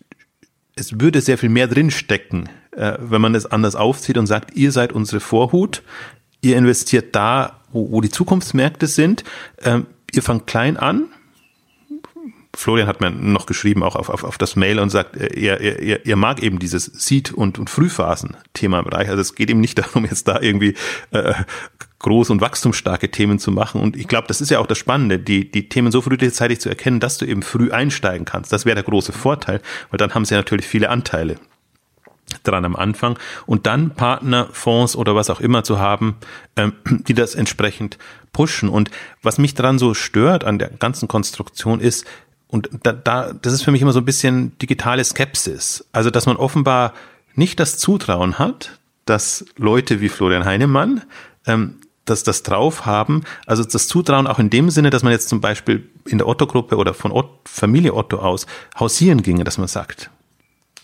es würde sehr viel mehr drinstecken, äh, wenn man es anders aufzieht und sagt, ihr seid unsere Vorhut, ihr investiert da, wo, wo die Zukunftsmärkte sind, ähm, ihr fangt klein an, Florian hat mir noch geschrieben, auch auf, auf, auf das Mail und sagt, äh, er, er, er mag eben dieses Seed- und, und Frühphasen-Thema im Bereich. Also es geht ihm nicht darum, jetzt da irgendwie äh, groß und wachstumsstarke Themen zu machen. Und ich glaube, das ist ja auch das Spannende, die, die Themen so frühzeitig zu erkennen, dass du eben früh einsteigen kannst. Das wäre der große Vorteil, weil dann haben sie natürlich viele Anteile dran am Anfang und dann Partnerfonds oder was auch immer zu haben, ähm, die das entsprechend pushen. Und was mich daran so stört an der ganzen Konstruktion ist, und da, da, das ist für mich immer so ein bisschen digitale Skepsis. Also, dass man offenbar nicht das Zutrauen hat, dass Leute wie Florian Heinemann ähm, dass das drauf haben. Also das Zutrauen auch in dem Sinne, dass man jetzt zum Beispiel in der Otto-Gruppe oder von Otto, Familie Otto aus hausieren ginge, dass man sagt,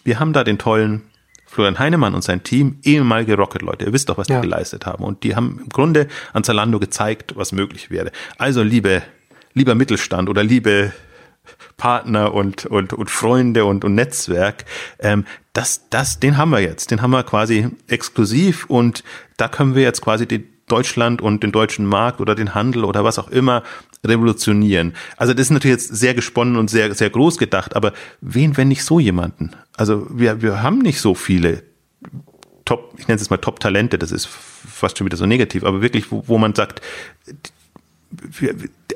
wir haben da den tollen Florian Heinemann und sein Team, ehemalige Rocket-Leute. Ihr wisst doch, was ja. die geleistet haben. Und die haben im Grunde an Zalando gezeigt, was möglich wäre. Also liebe, lieber Mittelstand oder liebe Partner und, und, und Freunde und, und Netzwerk. Ähm, das, das, den haben wir jetzt. Den haben wir quasi exklusiv und da können wir jetzt quasi die Deutschland und den deutschen Markt oder den Handel oder was auch immer revolutionieren. Also das ist natürlich jetzt sehr gesponnen und sehr, sehr groß gedacht, aber wen, wenn nicht so jemanden? Also wir, wir haben nicht so viele Top, ich nenne es mal Top-Talente, das ist fast schon wieder so negativ, aber wirklich, wo, wo man sagt,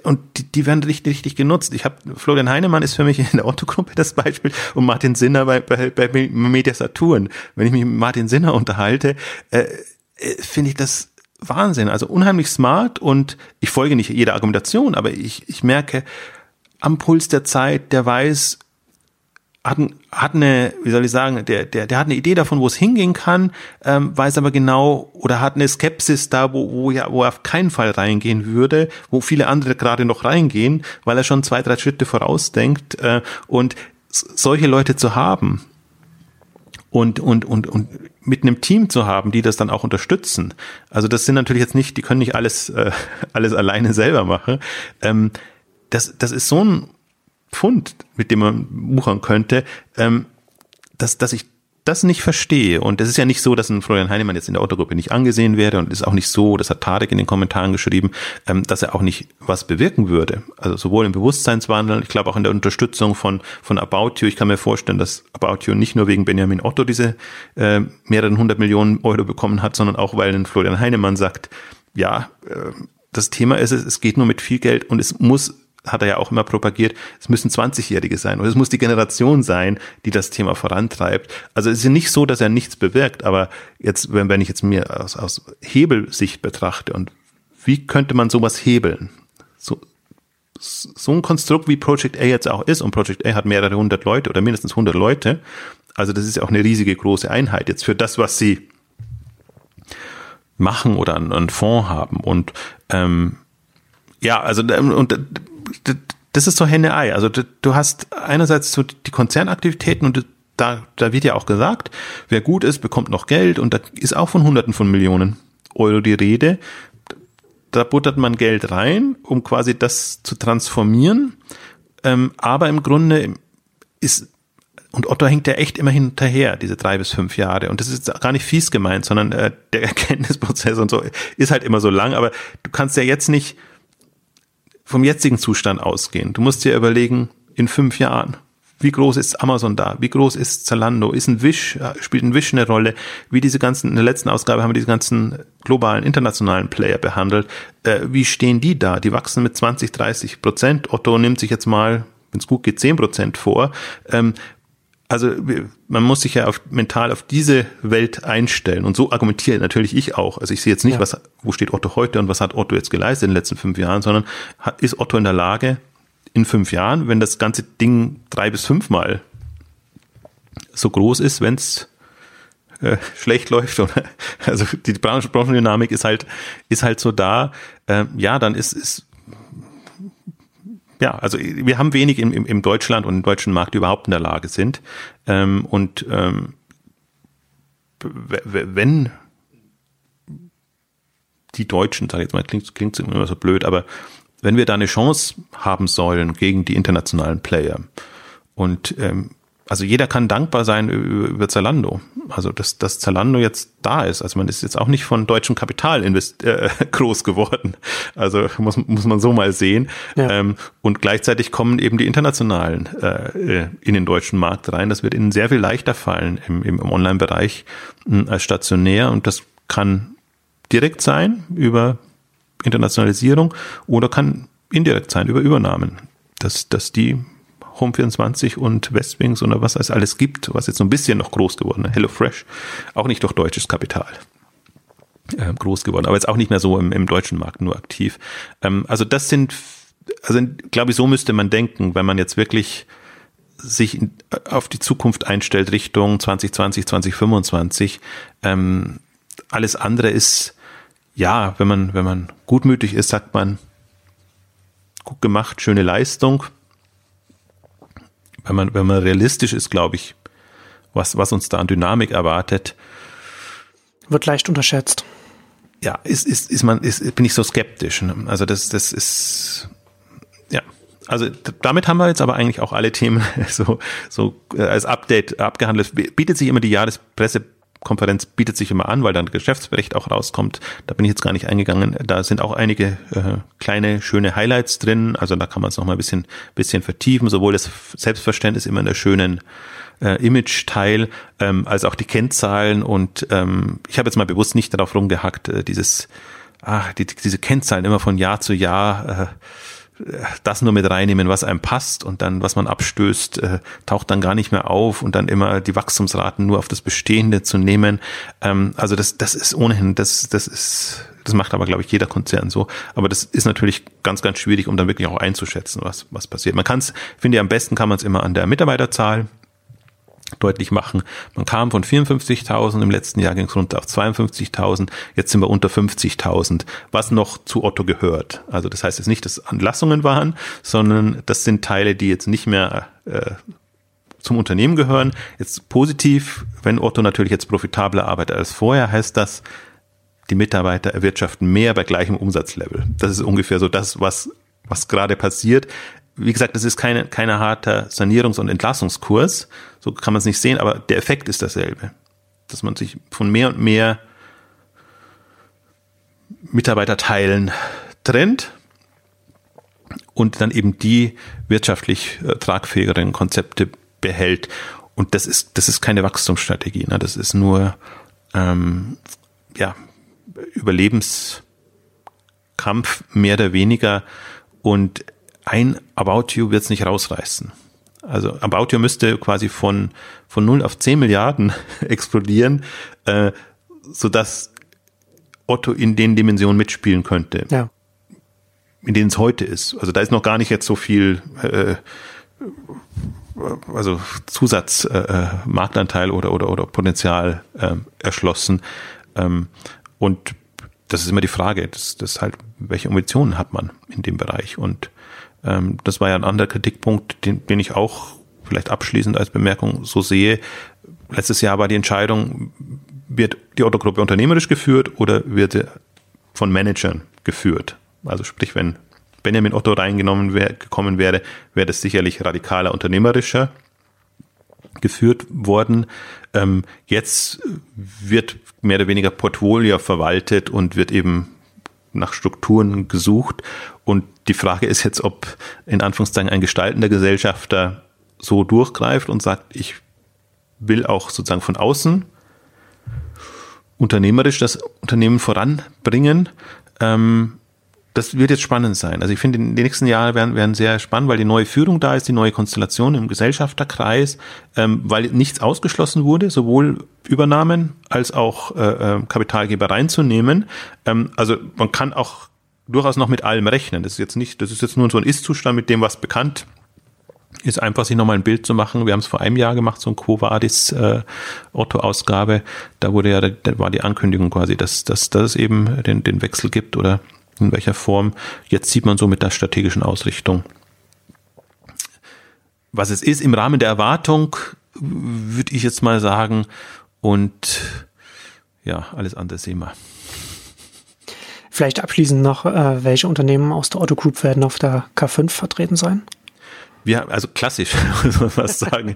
und die, die werden richtig, richtig genutzt. Ich habe Florian Heinemann ist für mich in der Autogruppe das Beispiel und Martin Sinner bei, bei, bei Media Saturn. Wenn ich mich mit Martin Sinner unterhalte, äh, äh, finde ich das Wahnsinn. Also unheimlich smart und ich folge nicht jeder Argumentation, aber ich, ich merke am Puls der Zeit, der weiß, hat, hat eine, wie soll ich sagen, der, der, der hat eine Idee davon, wo es hingehen kann, ähm, weiß aber genau oder hat eine Skepsis da, wo, wo, ja, wo er auf keinen Fall reingehen würde, wo viele andere gerade noch reingehen, weil er schon zwei, drei Schritte vorausdenkt. Äh, und solche Leute zu haben und, und, und, und mit einem Team zu haben, die das dann auch unterstützen. Also das sind natürlich jetzt nicht, die können nicht alles, äh, alles alleine selber machen. Ähm, das, das ist so ein Pfund, mit dem man wuchern könnte, ähm, dass, dass ich das nicht verstehe. Und es ist ja nicht so, dass ein Florian Heinemann jetzt in der Autogruppe nicht angesehen wäre und ist auch nicht so, das hat Tarek in den Kommentaren geschrieben, ähm, dass er auch nicht was bewirken würde. Also sowohl im Bewusstseinswandel, ich glaube auch in der Unterstützung von, von About You. Ich kann mir vorstellen, dass About You nicht nur wegen Benjamin Otto diese äh, mehreren hundert Millionen Euro bekommen hat, sondern auch, weil ein Florian Heinemann sagt, ja, äh, das Thema ist es, es geht nur mit viel Geld und es muss hat er ja auch immer propagiert, es müssen 20-Jährige sein oder es muss die Generation sein, die das Thema vorantreibt. Also es ist ja nicht so, dass er nichts bewirkt, aber jetzt, wenn, wenn ich jetzt mir aus, aus Hebelsicht betrachte und wie könnte man sowas hebeln? So, so ein Konstrukt wie Project A jetzt auch ist und Project A hat mehrere hundert Leute oder mindestens hundert Leute, also das ist ja auch eine riesige große Einheit jetzt für das, was sie machen oder einen, Fonds haben und ähm, ja, also und das ist so Henne-Ei. Also du hast einerseits so die Konzernaktivitäten und da, da wird ja auch gesagt, wer gut ist, bekommt noch Geld und da ist auch von Hunderten von Millionen Euro die Rede. Da buttert man Geld rein, um quasi das zu transformieren. Ähm, aber im Grunde ist, und Otto hängt ja echt immer hinterher, diese drei bis fünf Jahre. Und das ist gar nicht fies gemeint, sondern äh, der Erkenntnisprozess und so ist halt immer so lang. Aber du kannst ja jetzt nicht vom jetzigen Zustand ausgehen. Du musst dir überlegen, in fünf Jahren, wie groß ist Amazon da? Wie groß ist Zalando? Ist ein Wish, spielt ein Wish eine Rolle? Wie diese ganzen, in der letzten Ausgabe haben wir diese ganzen globalen, internationalen Player behandelt. Äh, wie stehen die da? Die wachsen mit 20, 30 Prozent. Otto nimmt sich jetzt mal, wenn es gut geht, 10 Prozent vor. Ähm, also man muss sich ja auf, mental auf diese Welt einstellen und so argumentiere natürlich ich auch. Also ich sehe jetzt nicht, ja. was, wo steht Otto heute und was hat Otto jetzt geleistet in den letzten fünf Jahren, sondern hat, ist Otto in der Lage, in fünf Jahren, wenn das ganze Ding drei bis fünfmal so groß ist, wenn es äh, schlecht läuft oder also die Branchendynamik ist halt ist halt so da. Äh, ja, dann ist ist ja, also wir haben wenig im, im, im Deutschland und im deutschen Markt, die überhaupt in der Lage sind. Ähm, und ähm, wenn die Deutschen, sag ich jetzt mal, klingt, klingt immer so blöd, aber wenn wir da eine Chance haben sollen gegen die internationalen Player und ähm, also jeder kann dankbar sein über Zalando. Also dass, dass Zalando jetzt da ist. Also man ist jetzt auch nicht von deutschem Kapital invest äh, groß geworden. Also muss, muss man so mal sehen. Ja. Ähm, und gleichzeitig kommen eben die internationalen äh, in den deutschen Markt rein. Das wird ihnen sehr viel leichter fallen im, im, im Online-Bereich äh, als stationär. Und das kann direkt sein über Internationalisierung oder kann indirekt sein über Übernahmen. Dass, dass die Home24 und Westwings oder was es alles gibt, was jetzt so ein bisschen noch groß geworden ist. HelloFresh, auch nicht durch deutsches Kapital äh, groß geworden, aber jetzt auch nicht mehr so im, im deutschen Markt nur aktiv. Ähm, also das sind, also glaube ich, so müsste man denken, wenn man jetzt wirklich sich auf die Zukunft einstellt Richtung 2020, 2025. Ähm, alles andere ist, ja, wenn man, wenn man gutmütig ist, sagt man, gut gemacht, schöne Leistung wenn man, wenn man realistisch ist, glaube ich, was, was uns da an Dynamik erwartet. Wird leicht unterschätzt. Ja, ist, ist, ist man, ist, bin ich so skeptisch. Ne? Also das, das ist, ja. Also damit haben wir jetzt aber eigentlich auch alle Themen so, so äh, als Update abgehandelt. Bietet sich immer die Jahrespresse Konferenz bietet sich immer an, weil dann Geschäftsbericht auch rauskommt. Da bin ich jetzt gar nicht eingegangen. Da sind auch einige äh, kleine, schöne Highlights drin. Also da kann man es noch mal ein bisschen, bisschen vertiefen. Sowohl das Selbstverständnis immer in der schönen äh, Image-Teil, ähm, als auch die Kennzahlen. Und ähm, ich habe jetzt mal bewusst nicht darauf rumgehackt, äh, dieses, ah, die, diese Kennzahlen immer von Jahr zu Jahr. Äh, das nur mit reinnehmen, was einem passt und dann, was man abstößt, äh, taucht dann gar nicht mehr auf und dann immer die Wachstumsraten nur auf das Bestehende zu nehmen. Ähm, also das, das ist ohnehin, das, das ist, das macht aber, glaube ich, jeder Konzern so. Aber das ist natürlich ganz, ganz schwierig, um dann wirklich auch einzuschätzen, was, was passiert. Man kann es, finde ich, am besten kann man es immer an der Mitarbeiterzahl deutlich machen. Man kam von 54.000, im letzten Jahr ging es runter auf 52.000, jetzt sind wir unter 50.000, was noch zu Otto gehört. Also das heißt jetzt nicht, dass Anlassungen waren, sondern das sind Teile, die jetzt nicht mehr äh, zum Unternehmen gehören. Jetzt positiv, wenn Otto natürlich jetzt profitabler arbeitet als vorher, heißt das, die Mitarbeiter erwirtschaften mehr bei gleichem Umsatzlevel. Das ist ungefähr so das, was was gerade passiert wie gesagt, das ist keine, keine harter Sanierungs- und Entlassungskurs. So kann man es nicht sehen, aber der Effekt ist dasselbe. Dass man sich von mehr und mehr Mitarbeiterteilen trennt und dann eben die wirtschaftlich äh, tragfähigeren Konzepte behält. Und das ist, das ist keine Wachstumsstrategie. Ne? Das ist nur ähm, ja, Überlebenskampf mehr oder weniger. Und ein About You wird es nicht rausreißen. Also About You müsste quasi von, von 0 auf 10 Milliarden explodieren, äh, sodass Otto in den Dimensionen mitspielen könnte. Ja. In denen es heute ist. Also da ist noch gar nicht jetzt so viel äh, also Zusatz äh, äh oder oder oder Potenzial äh, erschlossen. Ähm, und das ist immer die Frage, das, das halt, welche Ambitionen hat man in dem Bereich? Und ähm, das war ja ein anderer Kritikpunkt, den, den ich auch vielleicht abschließend als Bemerkung so sehe. Letztes Jahr war die Entscheidung, wird die Otto-Gruppe unternehmerisch geführt oder wird sie von Managern geführt? Also sprich, wenn Benjamin Otto reingenommen wär, gekommen wäre, wäre das sicherlich radikaler unternehmerischer geführt worden. Ähm, jetzt wird mehr oder weniger Portfolio verwaltet und wird eben nach Strukturen gesucht. Und die Frage ist jetzt, ob in Anführungszeichen ein gestaltender Gesellschafter so durchgreift und sagt, ich will auch sozusagen von außen unternehmerisch das Unternehmen voranbringen. Ähm, das wird jetzt spannend sein. Also ich finde, die nächsten Jahre werden, werden sehr spannend, weil die neue Führung da ist, die neue Konstellation im Gesellschafterkreis, ähm, weil nichts ausgeschlossen wurde, sowohl Übernahmen als auch äh, äh, Kapitalgeber reinzunehmen. Ähm, also man kann auch durchaus noch mit allem rechnen. Das ist jetzt nicht, das ist jetzt nur so ein Ist-Zustand mit dem, was bekannt ist einfach sich nochmal ein Bild zu machen. Wir haben es vor einem Jahr gemacht, so ein Quo Vadis äh, Otto-Ausgabe. Da wurde ja, da war die Ankündigung quasi, dass, dass, dass es eben den, den Wechsel gibt oder in welcher Form. Jetzt sieht man so mit der strategischen Ausrichtung. Was es ist im Rahmen der Erwartung, würde ich jetzt mal sagen. Und ja, alles andere sehen wir. Vielleicht abschließend noch, äh, welche Unternehmen aus der Otto Group werden auf der K5 vertreten sein? Wir, also klassisch, muss man fast sagen.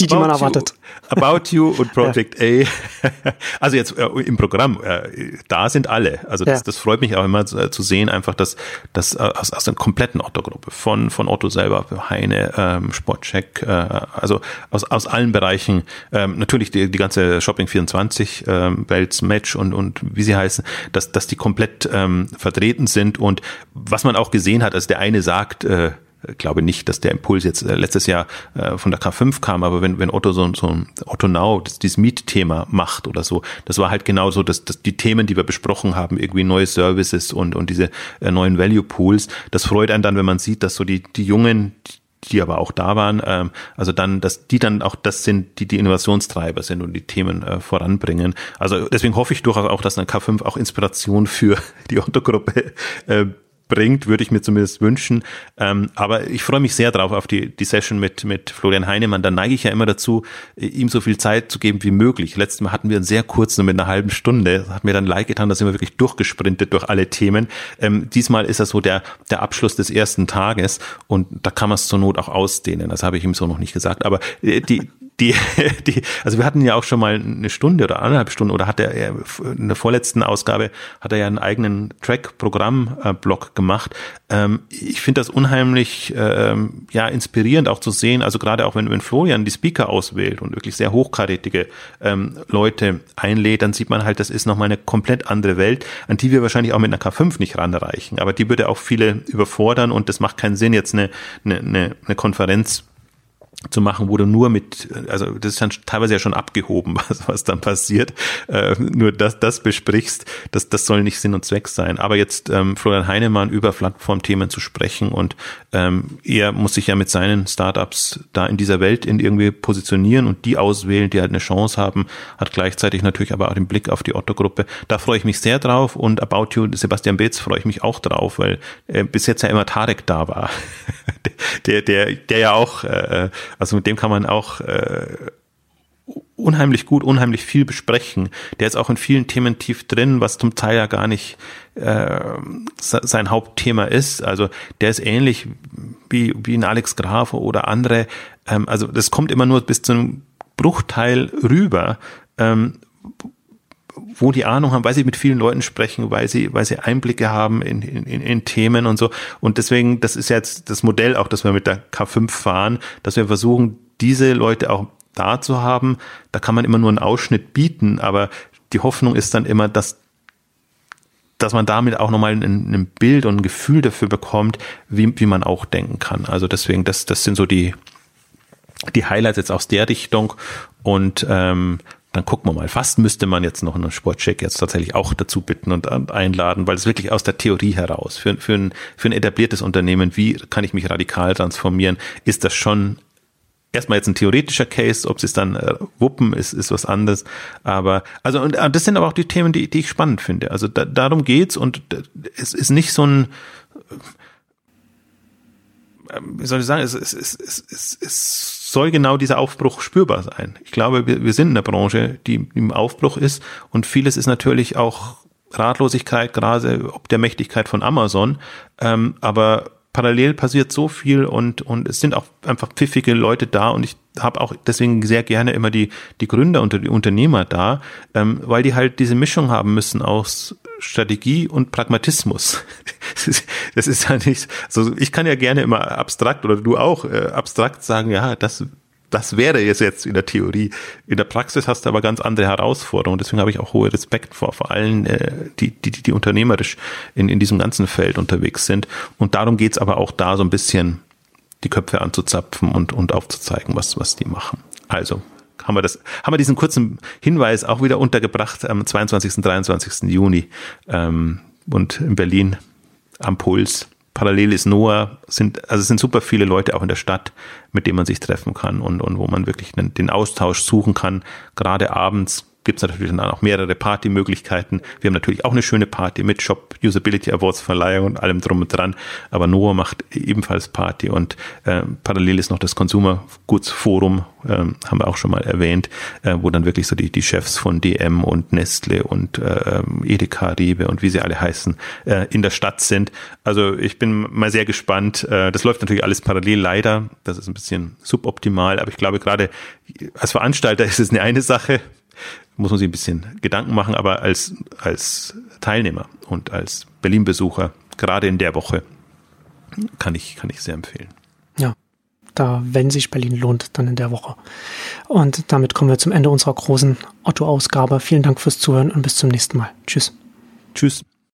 Die, die man erwartet. You, About You und Project ja. A. Also jetzt äh, im Programm, äh, da sind alle. Also das, ja. das freut mich auch immer zu, äh, zu sehen, einfach, dass, dass äh, aus, aus einer kompletten Otto-Gruppe, von, von Otto selber, Heine, ähm, Sportcheck, äh, also aus, aus allen Bereichen, ähm, natürlich die, die ganze Shopping 24, ähm, Welts Match und, und wie sie heißen, dass, dass die komplett ähm, vertreten sind und was man auch gesehen hat, also der eine sagt, äh, glaube nicht, dass der Impuls jetzt äh, letztes Jahr äh, von der K5 kam, aber wenn, wenn Otto so, so Otto Now das, dieses Mietthema macht oder so, das war halt genauso, dass, dass die Themen, die wir besprochen haben, irgendwie neue Services und, und diese äh, neuen Value Pools, das freut einen dann, wenn man sieht, dass so die, die Jungen, die aber auch da waren, ähm, also dann, dass die dann auch das sind, die die Innovationstreiber sind und die Themen äh, voranbringen. Also deswegen hoffe ich durchaus auch, dass eine K5 auch Inspiration für die Otto-Gruppe äh, bringt, würde ich mir zumindest wünschen. Ähm, aber ich freue mich sehr drauf auf die, die Session mit, mit Florian Heinemann. Da neige ich ja immer dazu, ihm so viel Zeit zu geben wie möglich. Letztes Mal hatten wir einen sehr kurzen, mit einer halben Stunde. Das hat mir dann leid getan, da sind wir wirklich durchgesprintet durch alle Themen. Ähm, diesmal ist das so der, der Abschluss des ersten Tages und da kann man es zur Not auch ausdehnen. Das habe ich ihm so noch nicht gesagt. Aber äh, die, die, die, also wir hatten ja auch schon mal eine Stunde oder anderthalb Stunden oder hat er in der vorletzten Ausgabe hat er ja einen eigenen Track-Programm-Blog gemacht. Ähm, ich finde das unheimlich ähm, ja inspirierend auch zu sehen, also gerade auch wenn, wenn Florian die Speaker auswählt und wirklich sehr hochkarätige ähm, Leute einlädt, dann sieht man halt, das ist nochmal eine komplett andere Welt, an die wir wahrscheinlich auch mit einer K5 nicht ranreichen. Aber die würde auch viele überfordern und das macht keinen Sinn, jetzt eine, eine, eine Konferenz zu machen, wo du nur mit, also das ist dann teilweise ja schon abgehoben, was, was dann passiert, äh, nur das, das besprichst, das, das soll nicht Sinn und Zweck sein. Aber jetzt ähm, Florian Heinemann über Plattformthemen zu sprechen und ähm, er muss sich ja mit seinen Startups da in dieser Welt in irgendwie positionieren und die auswählen, die halt eine Chance haben, hat gleichzeitig natürlich aber auch den Blick auf die Otto-Gruppe. Da freue ich mich sehr drauf und About You, Sebastian Beetz freue ich mich auch drauf, weil äh, bis jetzt ja immer Tarek da war, der, der, der ja auch äh, also mit dem kann man auch äh, unheimlich gut, unheimlich viel besprechen. Der ist auch in vielen Themen tief drin, was zum Teil ja gar nicht äh, sein Hauptthema ist. Also der ist ähnlich wie, wie ein Alex Graf oder andere. Ähm, also das kommt immer nur bis zu einem Bruchteil rüber. Ähm, wo die Ahnung haben, weil sie mit vielen Leuten sprechen, weil sie, weil sie Einblicke haben in, in, in Themen und so. Und deswegen, das ist jetzt das Modell auch, dass wir mit der K5 fahren, dass wir versuchen, diese Leute auch da zu haben. Da kann man immer nur einen Ausschnitt bieten, aber die Hoffnung ist dann immer, dass dass man damit auch nochmal ein, ein Bild und ein Gefühl dafür bekommt, wie, wie man auch denken kann. Also deswegen, das, das sind so die, die Highlights jetzt aus der Richtung. Und ähm, dann gucken wir mal. Fast müsste man jetzt noch einen Sportcheck jetzt tatsächlich auch dazu bitten und einladen, weil es wirklich aus der Theorie heraus, für, für, ein, für ein etabliertes Unternehmen, wie kann ich mich radikal transformieren, ist das schon erstmal jetzt ein theoretischer Case, ob sie es dann äh, wuppen, ist, ist was anderes. Aber, also, und äh, das sind aber auch die Themen, die, die ich spannend finde. Also da, darum geht's und es ist nicht so ein, äh, wie soll ich sagen, es, es, es, es, es soll genau dieser Aufbruch spürbar sein. Ich glaube, wir, wir sind in einer Branche, die im Aufbruch ist und vieles ist natürlich auch Ratlosigkeit, gerade ob der Mächtigkeit von Amazon. Ähm, aber parallel passiert so viel und, und es sind auch einfach pfiffige Leute da und ich habe auch deswegen sehr gerne immer die, die Gründer und die Unternehmer da, ähm, weil die halt diese Mischung haben müssen aus Strategie und Pragmatismus. Das ist, ja nicht, also ich kann ja gerne immer abstrakt oder du auch äh, abstrakt sagen, ja, das das wäre es jetzt in der Theorie. In der Praxis hast du aber ganz andere Herausforderungen. Deswegen habe ich auch hohe Respekt vor, vor allen, äh, die, die, die unternehmerisch in, in diesem ganzen Feld unterwegs sind. Und darum geht's aber auch da so ein bisschen die Köpfe anzuzapfen und, und aufzuzeigen, was, was die machen. Also haben wir das, haben wir diesen kurzen Hinweis auch wieder untergebracht am 22. und 23. Juni ähm, und in Berlin am Puls. Parallel ist Noah, sind, also es sind super viele Leute auch in der Stadt, mit denen man sich treffen kann und, und wo man wirklich den, den Austausch suchen kann, gerade abends gibt es natürlich dann auch mehrere Partymöglichkeiten. Wir haben natürlich auch eine schöne Party mit Shop Usability Awards Verleihung und allem drum und dran. Aber Noah macht ebenfalls Party und äh, parallel ist noch das Consumer Goods Forum, äh, haben wir auch schon mal erwähnt, äh, wo dann wirklich so die, die Chefs von DM und Nestle und äh, Edeka, Rewe und wie sie alle heißen, äh, in der Stadt sind. Also ich bin mal sehr gespannt. Äh, das läuft natürlich alles parallel leider. Das ist ein bisschen suboptimal, aber ich glaube gerade als Veranstalter ist es eine eine Sache, muss man sich ein bisschen Gedanken machen, aber als, als Teilnehmer und als Berlin-Besucher, gerade in der Woche, kann ich, kann ich sehr empfehlen. Ja, da, wenn sich Berlin lohnt, dann in der Woche. Und damit kommen wir zum Ende unserer großen Otto-Ausgabe. Vielen Dank fürs Zuhören und bis zum nächsten Mal. Tschüss. Tschüss.